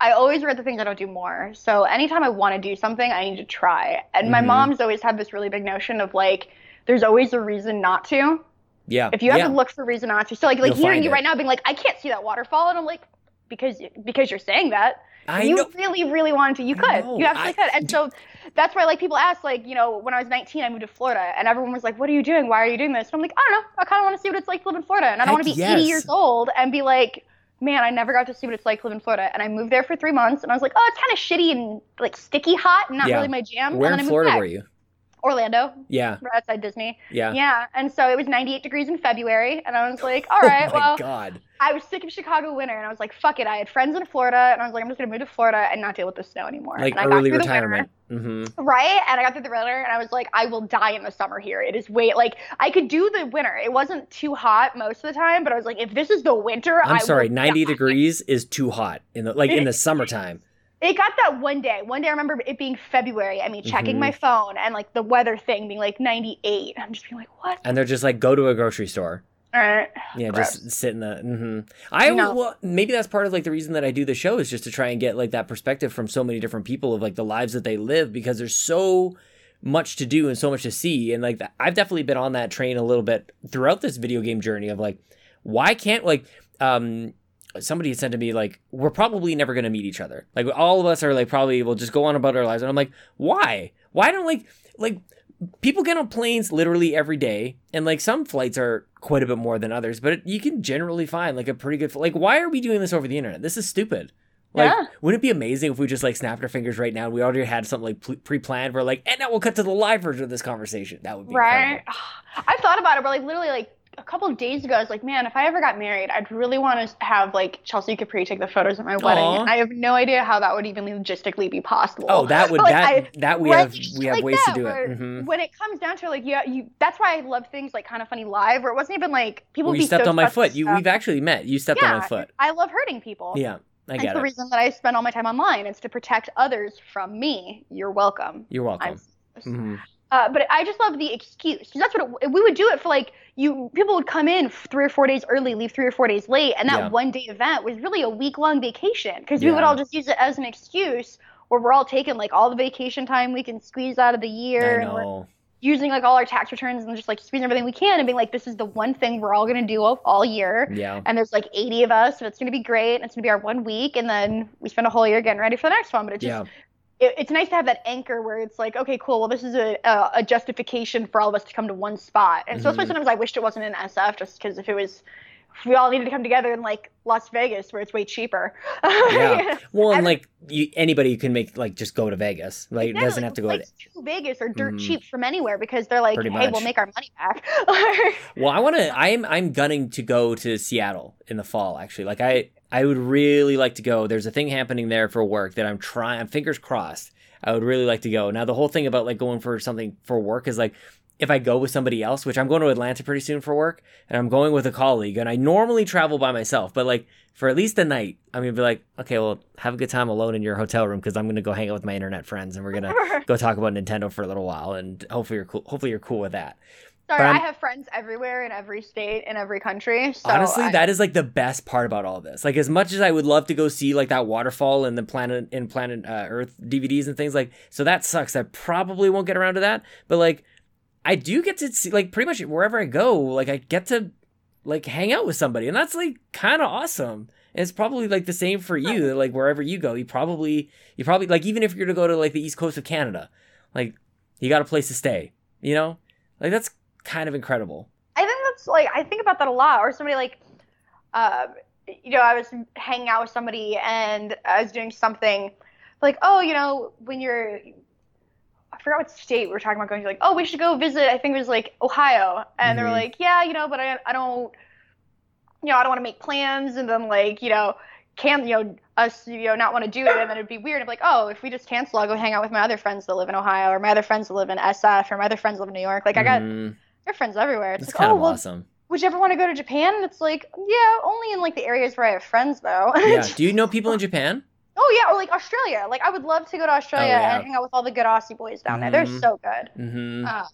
I always regret the things I don't do more. So anytime I want to do something, I need to try. And my Mhm. mom's always had this really big notion of like there's always a reason not to. yeah If you have yeah. to look for a reason not to. So like like You'll hearing you it. right now being like I can't see that waterfall and I'm like because because you're saying that i you know really, really wanted to, you could. You absolutely I- could. And so that's why like people ask, like, you know, when I was 19, I moved to Florida and everyone was like, What are you doing? Why are you doing this? And I'm like, I don't know. I kinda want to see what it's like to live in Florida. And I don't want to be yes. 80 years old and be like, Man, I never got to see what it's like to live in Florida. And I moved there for three months and I was like, Oh, it's kind of shitty and like sticky hot and not Yeah. really my jam. where and then in I moved florida back. were you Orlando, yeah outside Disney. yeah Yeah. And so it was 98 degrees in February. And I was like, all right, (laughs) oh my well, god I was sick of Chicago winter, and I was like, "Fuck it." I had friends in Florida, and I was like, "I'm just gonna move to Florida and not deal with the snow anymore." like and I got early through the winter, retirement hmm right? And I got through the winter, and I was like, "I will die in the summer here. It is way like I could do the winter. It wasn't too hot most of the time, but I was like, if this is the winter, i'm I sorry will 90 die. degrees is too hot in the like in the (laughs) summertime It got that one day. One day I remember it being February. I mean, checking Mhm. my phone and like the weather thing being like 98. I'm just being like, what? and they're just like go to a grocery store All right. Yeah, Gross. just sit in the. Mm-hmm. I No. well, maybe that's part of like the reason that I do the show is just to try and get like that perspective from so many different people of like the lives that they live because there's so much to do and so much to see and like I've definitely been on that train a little bit throughout this video game journey of like why can't like um somebody had said to me like we're probably never going to meet each other. Like all of us are like probably will just go on about our lives. And i'm like why? Why don't like like people get on planes literally every day and like some flights are quite a bit more than others but you can generally find like a pretty good like why are we doing this over the internet? This is stupid. Like Yeah. wouldn't it be amazing if we just like snapped our fingers right now and we already had something like pre- pre-planned? We're like and now we'll cut to the live version of this conversation. That would be Right. incredible. (sighs) I've thought about it, but like literally like a couple of days ago, I was like, man, if I ever got married, I'd really want to have like Chelsea Capri take the photos at my wedding. Aw. I have no idea how that would even logistically be possible. oh that would But, (laughs) like, that I- that we have we have like ways that, to do it hmm When it comes down to like yeah, you that's why I love things like Kinda Funny Live, where it wasn't even like people well, you stepped so on my foot you we've actually met you stepped on my foot I love hurting people. yeah i It's get the reason that I spend all my time online. It's to protect others from me. You're welcome. you're welcome I'm hmm Uh, but I just love the excuse. 'Cause that's what it, we would do it for. Like you, people would come in three or four days early, leave three or four days late, and that Yeah. one day event was really a week long vacation because we would all just use it as an excuse where we're all taking like all the vacation time we can squeeze out of the year, and we're using like all our tax returns and just like squeezing everything we can, and being like, this is the one thing we're all gonna do all, all year. yeah And there's like 80 of us, so it's gonna be great. And it's gonna be our one week, and then we spend a whole year getting ready for the next one. But it just yeah it, it's nice to have that anchor where it's like, okay, cool. Well, this is a, a, a justification for all of us to come to one spot. And so that's why Mhm. sometimes I wished it wasn't in SF, just because if it was, we all needed to come together in like Las Vegas, where it's way cheaper. (laughs) Yeah. Well, and like you, anybody can make like just go to Vegas. Like it doesn't have to go. Flights to Vegas or dirt Mhm. cheap from anywhere because they're like, hey, we'll make our money back. (laughs) Well, I want to. I'm I'm gunning to go to Seattle in the fall. Actually, like I I would really like to go. There's a thing happening there for work that I'm trying. I'm fingers crossed. I would really like to go. Now the whole thing about like going for something for work is like if I go with somebody else, which I'm going to Atlanta pretty soon for work, and I'm going with a colleague, and I normally travel by myself, but like for at least a night, I'm gonna be like, okay, well, have a good time alone in your hotel room because I'm gonna go hang out with my internet friends, and we're gonna (laughs) go talk about Nintendo for a little while, and hopefully you're cool. Hopefully you're cool with that. Sorry, I'm- have friends everywhere in every state in every country. So Honestly, I- that is like the best part about all this. Like, as much as I would love to go see like that waterfall in the planet in Planet uh, Earth DVDs and things like, so that sucks. I probably won't get around to that. But like, I do get to see like pretty much wherever I go. Like, I get to like hang out with somebody, and that's like kind of awesome. And it's probably like the same for you. that, Like wherever you go, you probably you probably like even if you're to go to like the east coast of Canada, like you got a place to stay. You know, like that's kind of incredible. I think that's like I think about that a lot. Or somebody like, uh, you know, I was hanging out with somebody and I was doing something like, oh, you know, when you're, I forgot what state we were talking about going to. Like, oh, we should go visit. I think it was like Ohio, and they were Mhm. like, yeah, you know, but I, I don't, you know, I don't want to make plans, and then like, you know. Can you know us you know not want to do it and then it'd be weird. I'm like, oh, if we just cancel, I'll go hang out with my other friends that live in Ohio or my other friends that live in SF or my other friends that live in New York. Like I got Mhm. I have friends everywhere. It's That's like, kind oh of well, awesome. would you ever want to go to Japan? And it's like, yeah, only in like the areas where I have friends though. Yeah. (laughs) Do you know people in Japan? Oh yeah, or like Australia. Like I would love to go to Australia Oh, yeah. and hang out with all the good Aussie boys down there. They're Mhm. so good. hmm Uh,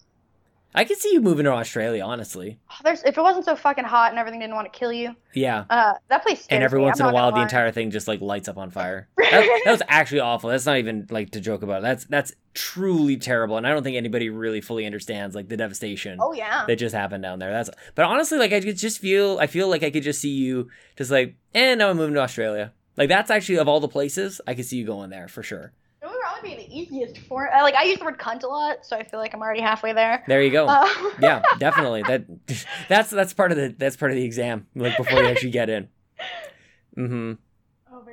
I could see you moving to Australia, honestly. there's if it wasn't so fucking hot and everything didn't want to kill you, Yeah. uh, that place. And every once in a while, the entire thing just like lights up on (laughs) fire. That, that was actually awful. That's not even like to joke about. That's that's truly terrible, and I don't think anybody really fully understands like the devastation Oh yeah. that just happened down there. That's. But honestly, like I could just feel. I feel like I could just see you just like, and now I'm moving to Australia. Like that's actually of all the places, I could see you going there for sure. It would probably be the easiest for. Uh, like I use the word cunt a lot, so I feel like I'm already halfway there. There you go. Uh, yeah, (laughs) definitely. That (laughs) that's that's part of the that's part of the exam. Like before you actually get in. (laughs) Mm-hmm.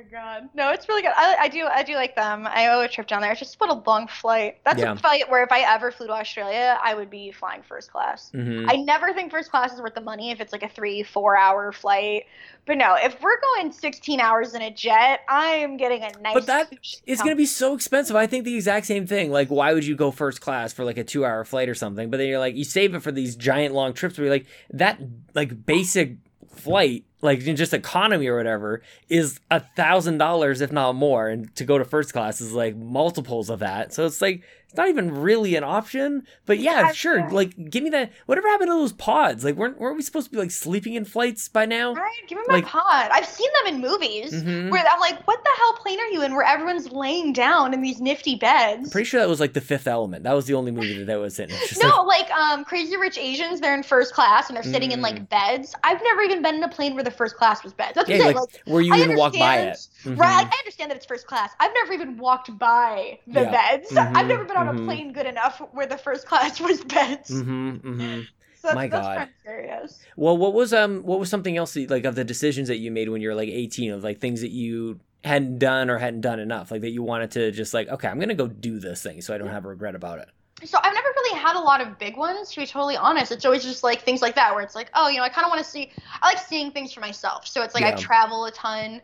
My god. No, it's really good. I, I do I do like them. I owe a trip down there. It's just what a long flight. That's Yeah. a flight where if I ever flew to Australia, I would be flying first class. Mm-hmm. I never think first class is worth the money if it's like a three, four hour flight. But no, if we're going 16 hours in a jet, I am getting a nice. But that It's gonna be so expensive. I think the exact same thing. Like, why would you go first class for like a two hour flight or something? But then you're like, you save it for these giant long trips where you're like, that like basic flight like just economy or whatever, is a thousand dollars if not more, and to go to first class is like multiples of that. So it's like it's not even really an option. But yeah, Yeah, sure. Like, give me that. Whatever happened to those pods? Like, weren't weren't we supposed to be like sleeping in flights by now? Right, give me my Like- pod. I've seen them in movies Mhm. where I'm like, what the hell plane are you in? Where everyone's laying down in these nifty beds. Pretty sure that was like the Fifth Element. That was the only movie that that was in. Just no, like, like, um, Crazy Rich Asians, they're in first class and they're sitting in Mm. like beds. I've never even been in a plane where the first class was beds. That's yeah, like, Like, where you I even walk by it. Mhm. right? Like, I understand that it's first class. I've never even walked by the Yeah. beds. Mhm, (laughs) I've never been on a plane good enough where the first class (laughs) was beds. Mm-hmm, mm-hmm. So that's, My God. kind of. Well, what was um, what was something else that, like of the decisions that you made when you were like eighteen of like things that you hadn't done or hadn't done enough, like that you wanted to just like, okay, I'm gonna go do this thing so I don't have a regret about it. So I've never really had a lot of big ones, to be totally honest. It's always just like things like that, where it's like, oh, you know, I kind of want to see. I like seeing things for myself. So it's like I travel a ton.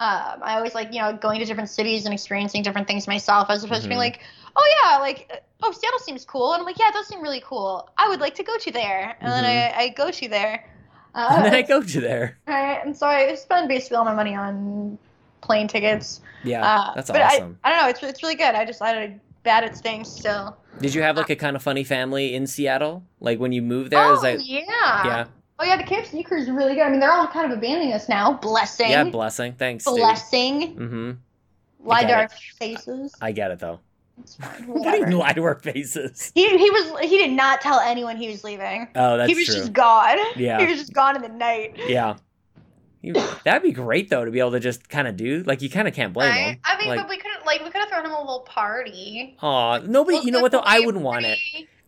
Um, I always like, you know, going to different cities and experiencing different things myself, as opposed to being Mhm. like, oh yeah, like, uh, oh Seattle seems cool, and I'm like, yeah, it does seem really cool. I would like to go to there, and then I, I go to there. Uh, (laughs) Mm-hmm. and then I go to there. Right, and so I spend basically all my money on plane tickets. Yeah, Uh, that's but awesome. I, I don't know, it's, it's really good. I just I'm bad at staying still. Did you have like a kind of funny family in Seattle? Like when you moved there, oh is that yeah. yeah, Oh yeah, the Camp Sneaker is really good. I mean, they're all kind of abandoning us now. Blessing. yeah, blessing. Thanks, dude. Blessing. Mm-hmm. Lie get to our faces. I get it though. It's (laughs) fine. What do you lie to our faces? He he was he did not tell anyone he was leaving. Oh, that's true. he was true. just gone. Yeah. He was just gone in the night. Yeah. You, that'd be great though to be able to just kind of do like you kind of can't blame Right? him. I mean, like, but we couldn't like we could have thrown him a little party. aw, nobody. Well, you know what though? I wouldn't want it.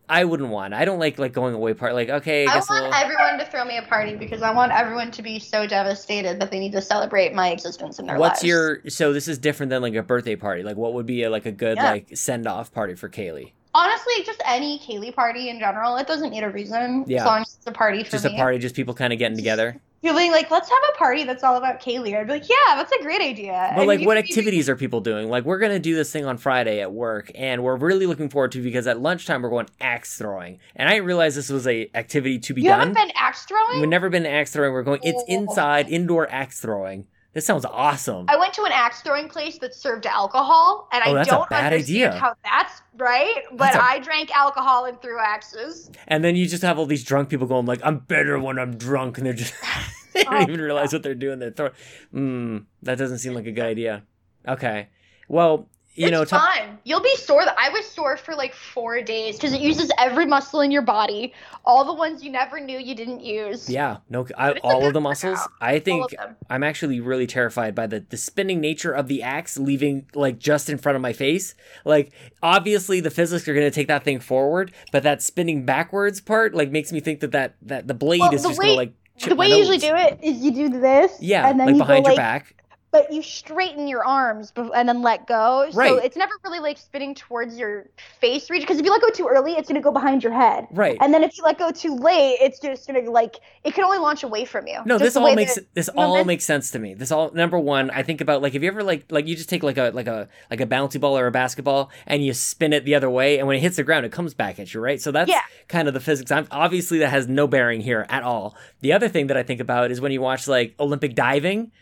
I wouldn't want. I don't like like going away part. Like okay, I I want little. everyone to throw me a party because I want everyone to be so devastated that they need to celebrate my existence in their What's lives. your so this is different than like a birthday party. Like what would be a, like a good Yeah. like send off party for Kaylee? honestly just any Kaylee party in general? It doesn't need a reason. Yeah. As long as it's a party for Just me. a party, just people kind of getting together. You're being like, let's have a party that's all about Kaylee. I'd be like, yeah, that's a great idea. But And like, you what activities are people doing? Like, we're gonna do this thing on Friday at work, and we're really looking forward to because at lunchtime we're going axe throwing, and I didn't realize this was a activity to be You done. haven't been axe throwing? We've never been axe throwing. We're going. It's Oh. inside indoor axe throwing. This sounds awesome. I went to an axe throwing place that served alcohol, and Oh, I don't understand idea. how that's right. But That's a- I drank alcohol and threw axes. And then you just have all these drunk people going like, "I'm better when I'm drunk," and they're just (laughs) they don't Oh, even realize what they're doing. They're throwing. Mm, that doesn't seem like a good idea. Okay. Well, you it's know, fine. You'll be sore. I was sore for like four days because it uses every muscle in your body, all the ones you never knew you didn't use. yeah, no, I, But it's a all of the muscles. I think. I'm actually really terrified by the the spinning nature of the axe leaving like just in front of my face. Like obviously the physics are going to take that thing forward, but that spinning backwards part like makes me think that that, that the blade Well, is the just way- going to like The way you usually do it is you do this, Yeah, and then like you behind go your like, back. But you straighten your arms and then let go. Right. So it's never really like spinning towards your face region because if you let go too early, it's gonna go behind your head. Right. And then if you let go too late, it's just gonna like it can only launch away from you. No, this all makes this all this- makes sense to me. This all number one, I think about like if you ever like like you just take like a like a like a bouncy ball or a basketball and you spin it the other way and when it hits the ground it comes back at you, right? So that's Yeah. kind of the physics. I'm obviously that has no bearing here at all. The other thing that I think about is when you watch like Olympic diving.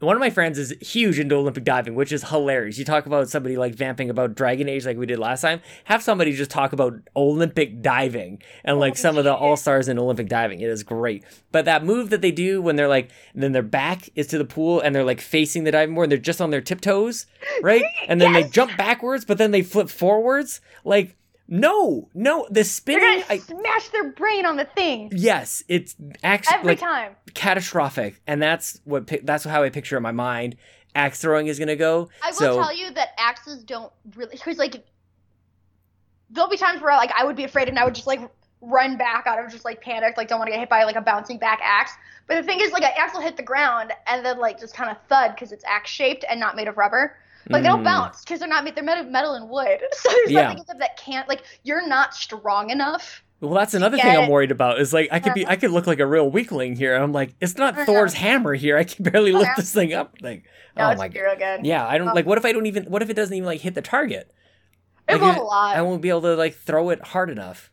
One of my friends is huge into Olympic diving, which is hilarious. You talk about somebody like vamping about Dragon Age like we did last time. Have somebody just talk about Olympic diving and like some of the oh, all stars in Olympic diving. It is great. But that move that they do when they're like, then their back is to the pool and they're like facing the diving board and they're just on their tiptoes, right? (gasps) And then they jump backwards, but then they flip forwards. Like, no, no, the spinning. You're gonna I, smash their brain on the thing yes, it's actually every like time. catastrophic, and that's what that's how I picture it in my mind. Axe throwing is gonna go. I will so tell you that axes don't really because like there'll be times where like I would be afraid and I would just like run back out of just like panic, like don't want to get hit by like a bouncing back axe. But the thing is, like an axe will hit the ground and then like just kind of thud because it's axe shaped and not made of rubber. Like they don't Mm. bounce because they're not made. They're made of metal and wood. (laughs) So there's Yeah. nothing in them that can't like you're not strong enough. Well, that's another thing I'm worried about. Is like I could be, Uh-huh. I could look like a real weakling here. I'm like, it's not Uh-huh. Thor's hammer here. I can barely lift Uh-huh. this thing up. Like, No, oh my good. Yeah, I don't Um, like. What if I don't even? What if it doesn't even like hit the target? It Like, won't a lot. I won't be able to like throw it hard enough.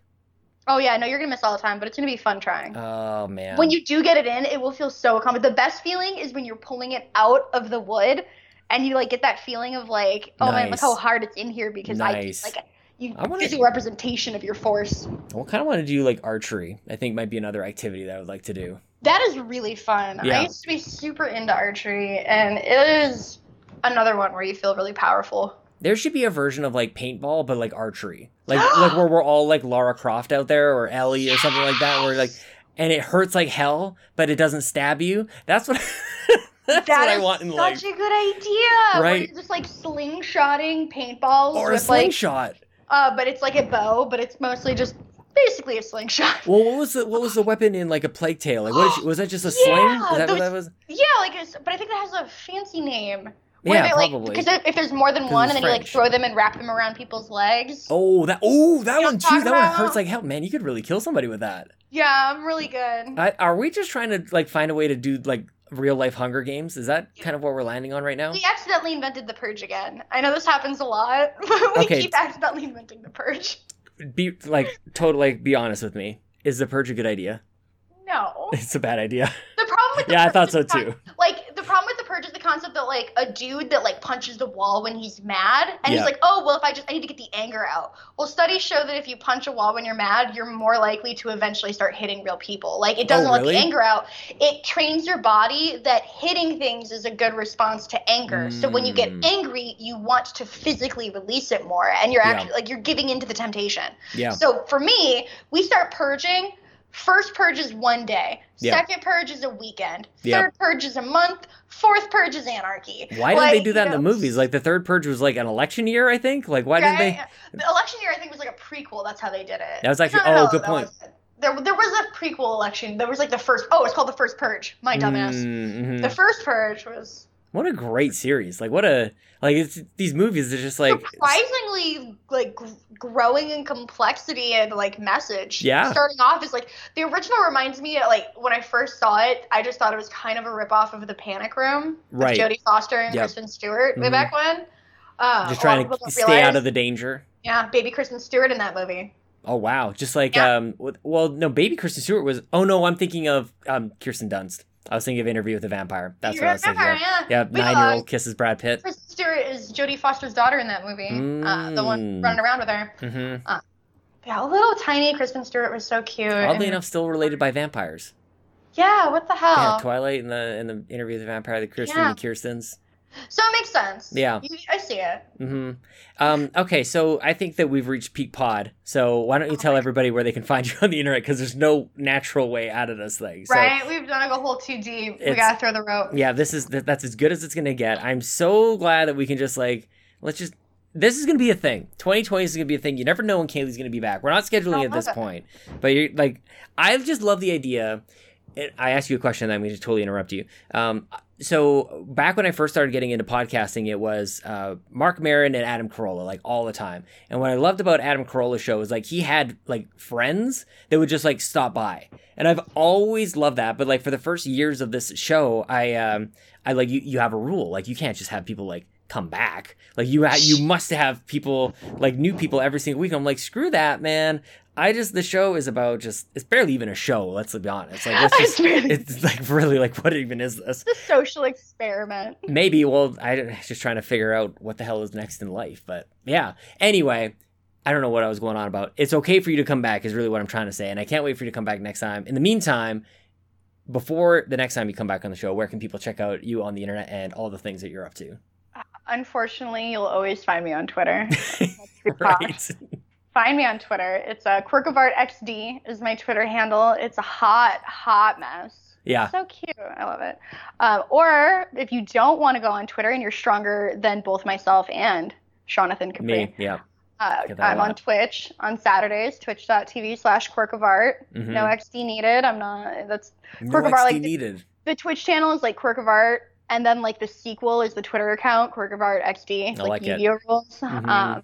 Oh yeah, no, you're gonna miss all the time, but it's gonna be fun trying. Oh man. when you do get it in, it will feel so accomplished. The best feeling is when you're pulling it out of the wood, and you like get that feeling of like, oh man, look how hard it's in here because Nice. I like you I wanna- visual representation of your force. I kind of want to do like archery. I think might be another activity that I would like to do. That is really fun. Yeah. I used to be super into archery, and it is another one where you feel really powerful. There should be a version of like paintball, but like archery, like (gasps) like where we're all like Lara Croft out there or Ellie or something like that, where like, and it hurts like hell, but it doesn't stab you. That's what. (laughs) that's That what I want in such life. Such a good idea. Right. just like slingshotting paintballs Or a with like, slingshot. uh, but it's like a bow, but it's mostly just basically a slingshot. Well, what was the what was the weapon in like a plague tale? Like, what is (gasps) was that? Just a sling? Yeah, Is that what that was? Yeah, like, it's, but I think that has a fancy name. Yeah, they, like, probably. Because if there's more than one, and then you like throw them and wrap them around people's legs. Oh, that oh that You one too. That one hurts like hell, man. You could really kill somebody with that. Yeah, I'm really good. I, are we just trying to like find a way to do like real life Hunger Games? Is that kind of what we're landing on right now? We accidentally invented the purge again. I know this happens a lot, (laughs) but we Okay. keep accidentally inventing the purge. Be like totally like, be honest with me. Is the purge a good idea? No. (laughs) It's a bad idea. The problem with the Yeah, I thought so too the problem with the purge is the concept that like a dude that like punches the wall when he's mad, and Yeah. he's like, oh well, if I just I need to get the anger out. Well, studies show that if you punch a wall when you're mad, you're more likely to eventually start hitting real people. Like it doesn't let Oh, really? the anger out. It trains your body that hitting things is a good response to anger. So when you get Mm. angry, you want to physically release it more, and you're Yeah. actually like you're giving into the temptation. Yeah. So for me, we start purging. First purge is one day. Yeah. Second purge is a weekend. Yeah. Third purge is a month. Fourth purge is anarchy. Why didn't Like, they do that you in the movies? Like the third purge was like an election year, I think. Like why didn't they? The election year, I think, was like a prequel. That's how they did it. That was actually- No, no, oh, no, good point. wasn't. There, there was a prequel election. There was like the first. Oh, it's called the first purge. My dumbass. Mm, mhm. The first purge was What a great series! Like what a like it's these movies are just like surprisingly like gr- growing in complexity and like message. Yeah. Starting off is like the original reminds me like when I first saw it, I just thought it was kind of a ripoff of The Panic Room with Right. Jodie Foster and Yep. Kristen Stewart way Mhm. back when. Uh, just trying to stay out of the danger. yeah, baby Kristen Stewart in that movie. Oh wow! Just like Yeah. um, well, no, baby Kristen Stewart was. Oh no, I'm thinking of um Kirsten Dunst. I was thinking of Interview with the Vampire. That's what I was thinking. Of. yeah. Yeah, nine year uh, old kisses Brad Pitt. Kristen Stewart is Jodie Foster's daughter in that movie. Uh, the one Mm. running around with her. Mm-hmm. Yeah, a little tiny Kristen Stewart was so cute. Oddly and- enough, still related by vampires. Yeah, what the hell? Yeah, Twilight and the in the Interview with the Vampire, the Kirsten Yeah. and Kirstens. So it makes sense. Yeah. You, I see it. hmm Um, okay, so I think that we've reached peak pod. So why don't you tell everybody where they can find (laughs) you on the internet? Because there's no natural way out of this thing. So, right? We've done a whole too deep. We gotta throw the rope. yeah, this is that's as good as it's gonna get. I'm so glad that we can just like let's just. This is gonna be a thing. 2020 is gonna be a thing. You never know when Kaylee's gonna be back. We're not scheduling at this it. point, but you're like, I just love the idea. I asked you a question, then I'm going to totally interrupt you. Um, so back when I first started getting into podcasting, it was uh, Marc Maron and Adam Carolla, like all the time. And what I loved about Adam Carolla's show is like he had like friends that would just like stop by, and I've always loved that. But like for the first years of this show, I um, I like you. You have a rule, like you can't just have people like come back. Like you ha- you must have people like new people every single week. I'm like screw that, man. I just the show is about just it's barely even a show. Let's be honest. Like (laughs) it's just It's it's (laughs) like really like what even is this? It's a social experiment. Maybe well I just trying to figure out what the hell is next in life. But yeah. Anyway, I don't know what I was going on about. It's okay for you to come back is really what I'm trying to say, and I can't wait for you to come back next time. In the meantime. Before the next time you come back on the show, where can people check out you on the internet and all the things that you're up to? Unfortunately, you'll always find me on Twitter. (laughs) right. find me on Twitter. It's a Quirk of Art XD is my Twitter handle. It's a hot, hot mess. Yeah. So cute. I love it. Um, or if you don't want to go on Twitter and you're stronger than both myself and Jonathan Capri, Me. Yeah. uh, Get that a I'm on Twitch on Saturdays, twitch.tv slash Quirk of Art. Mhm. No XD needed. I'm not, that's No Quirk of Art, XD like, needed. the Twitch channel is like Quirk of Art, and then like the sequel is the Twitter account Quirk of Art XD. I like it. media rules. Mhm. (laughs)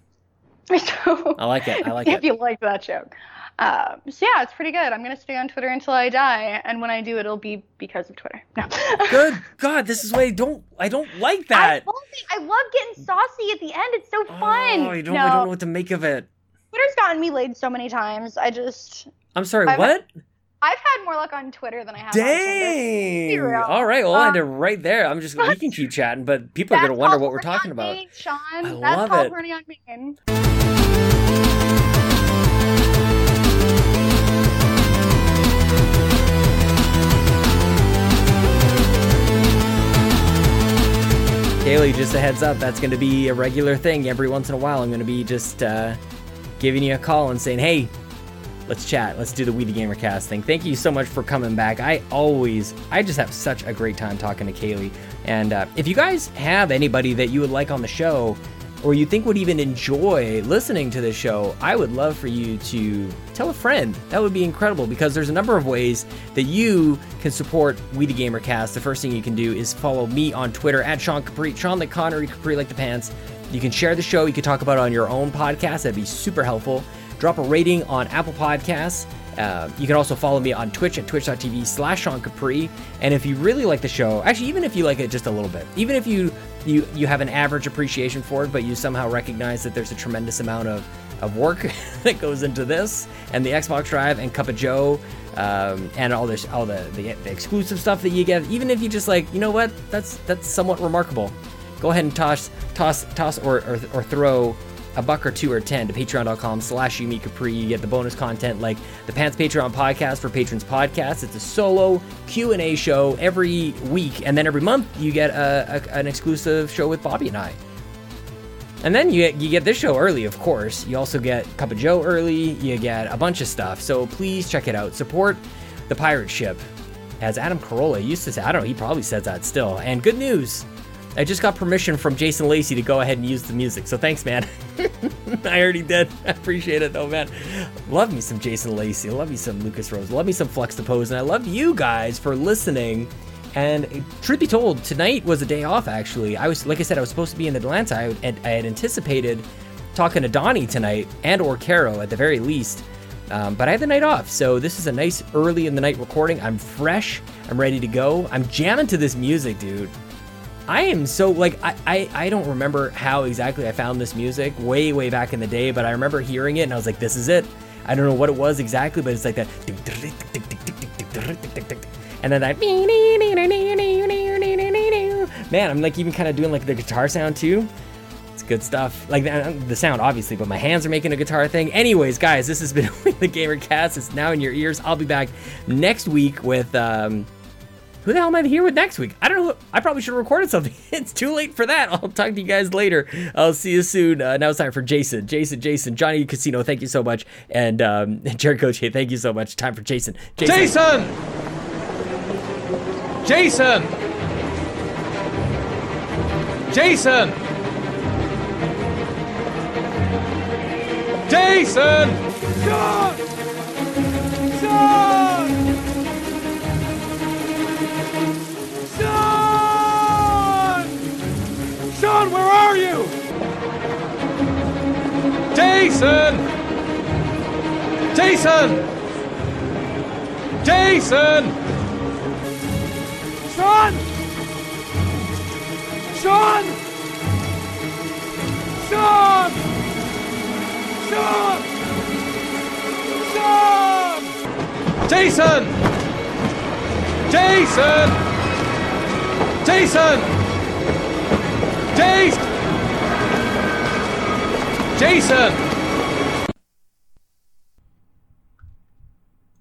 Um, so I like it. I like (laughs) it. if you like that joke. Um, so yeah, it's pretty good. I'm gonna stay on Twitter until I die, and when I do, it'll be because of Twitter. No. (laughs) Good God, this is why I don't. I don't like I that. love it. I love getting saucy at the end. It's so fun. Oh, I don't. no, I don't know what to make of it. Twitter's gotten me laid so many times. I just I'm sorry, I've- what? I've had more luck on Twitter than I have. Dang! All right, well, I had Um, to right there. I'm just we can (laughs) keep chatting, but people are gonna wonder what we're talking about. Main, Sean. I That's called it. horny on Main. Kaylee, just a heads up, that's going to be a regular thing every once in a while. I'm going to be just uh, giving you a call and saying, hey, let's chat. Let's do the We the Gamer cast thing. Thank you so much for coming back. I always, I just have such a great time talking to Kaylee. And uh, if you guys have anybody that you would like on the show, or you think would even enjoy listening to this show, I would love for you to tell a friend. That would be incredible because there's a number of ways that you can support We the Gamer Cast. The first thing you can do is follow me on Twitter at Sean Capri, Sean like Connery, Capri like the pants. You can share the show. You can talk about it on your own podcast. That'd be super helpful. Drop a rating on Apple Podcasts. Uh, you can also follow me on Twitch at twitch.tv slash Sean Capri. And if you really like the show, actually, even if you like it just a little bit, even if you you you have an average appreciation for it, but you somehow recognize that there's a tremendous amount of, of work (laughs) that goes into this and the Xbox Drive and Cup of Joe um, and all this all the, the the exclusive stuff that you get, even if you just like, you know what, that's that's somewhat remarkable. Go ahead and toss toss toss or or, or throw a buck or two or ten to patreon.com slash Yumi Capri. You get the bonus content like the Pants Patreon podcast for patrons podcast. It's a solo Q&A show every week. And then every month you get a, a- an exclusive show with Bobby and I. And then you get, you get this show early, of course. You also get Cup of Joe early. You get a bunch of stuff. So please check it out. Support the pirate ship. As Adam Carolla used to say, I don't know, he probably says that still. And good news, I just got permission from Jason Lacey to go ahead and use the music. So thanks, man. (laughs) I already did. (laughs) I appreciate it though, man. Love me some Jason Lacey. Love me some Lucas Rose. Love me some Flex to Pose. And I love you guys for listening. And truth be told, tonight was a day off. Actually, I was like I said, I was supposed to be in Atlanta. I, had- I had anticipated talking to Donnie tonight and or Caro at the very least. Um, but I had the night off, so this is a nice early in the night recording. I'm fresh. I'm ready to go. I'm jamming to this music, dude. I am so like I, I I don't remember how exactly I found this music way way back in the day, but I remember hearing it and I was like, this is it. I don't know what it was exactly, but it's like that. And then I man, I'm like even kind of doing like the guitar sound too. It's good stuff. Like the, the sound, obviously, but my hands are making a guitar thing. Anyways, guys, this has been (laughs) the Gamer Cast. It's now in your ears. I'll be back next week with um, who the hell am I here with next week? I don't know. I probably should have recorded something. (laughs) It's too late for that. I'll talk to you guys later. I'll see you soon. Uh, now it's time for Jason. Jason, Jason, Johnny Casino, thank you so much. And um, (laughs) Jared Coach, hey, thank you so much. Time for Jason. Jason. Jason! Jason! Jason! Jason! Sean! Sean, where are you? Jason! Jason! Jason! Sean! Sean! Sean! Sean! Sean! Jason! Jason! Jason! Jason! Jason!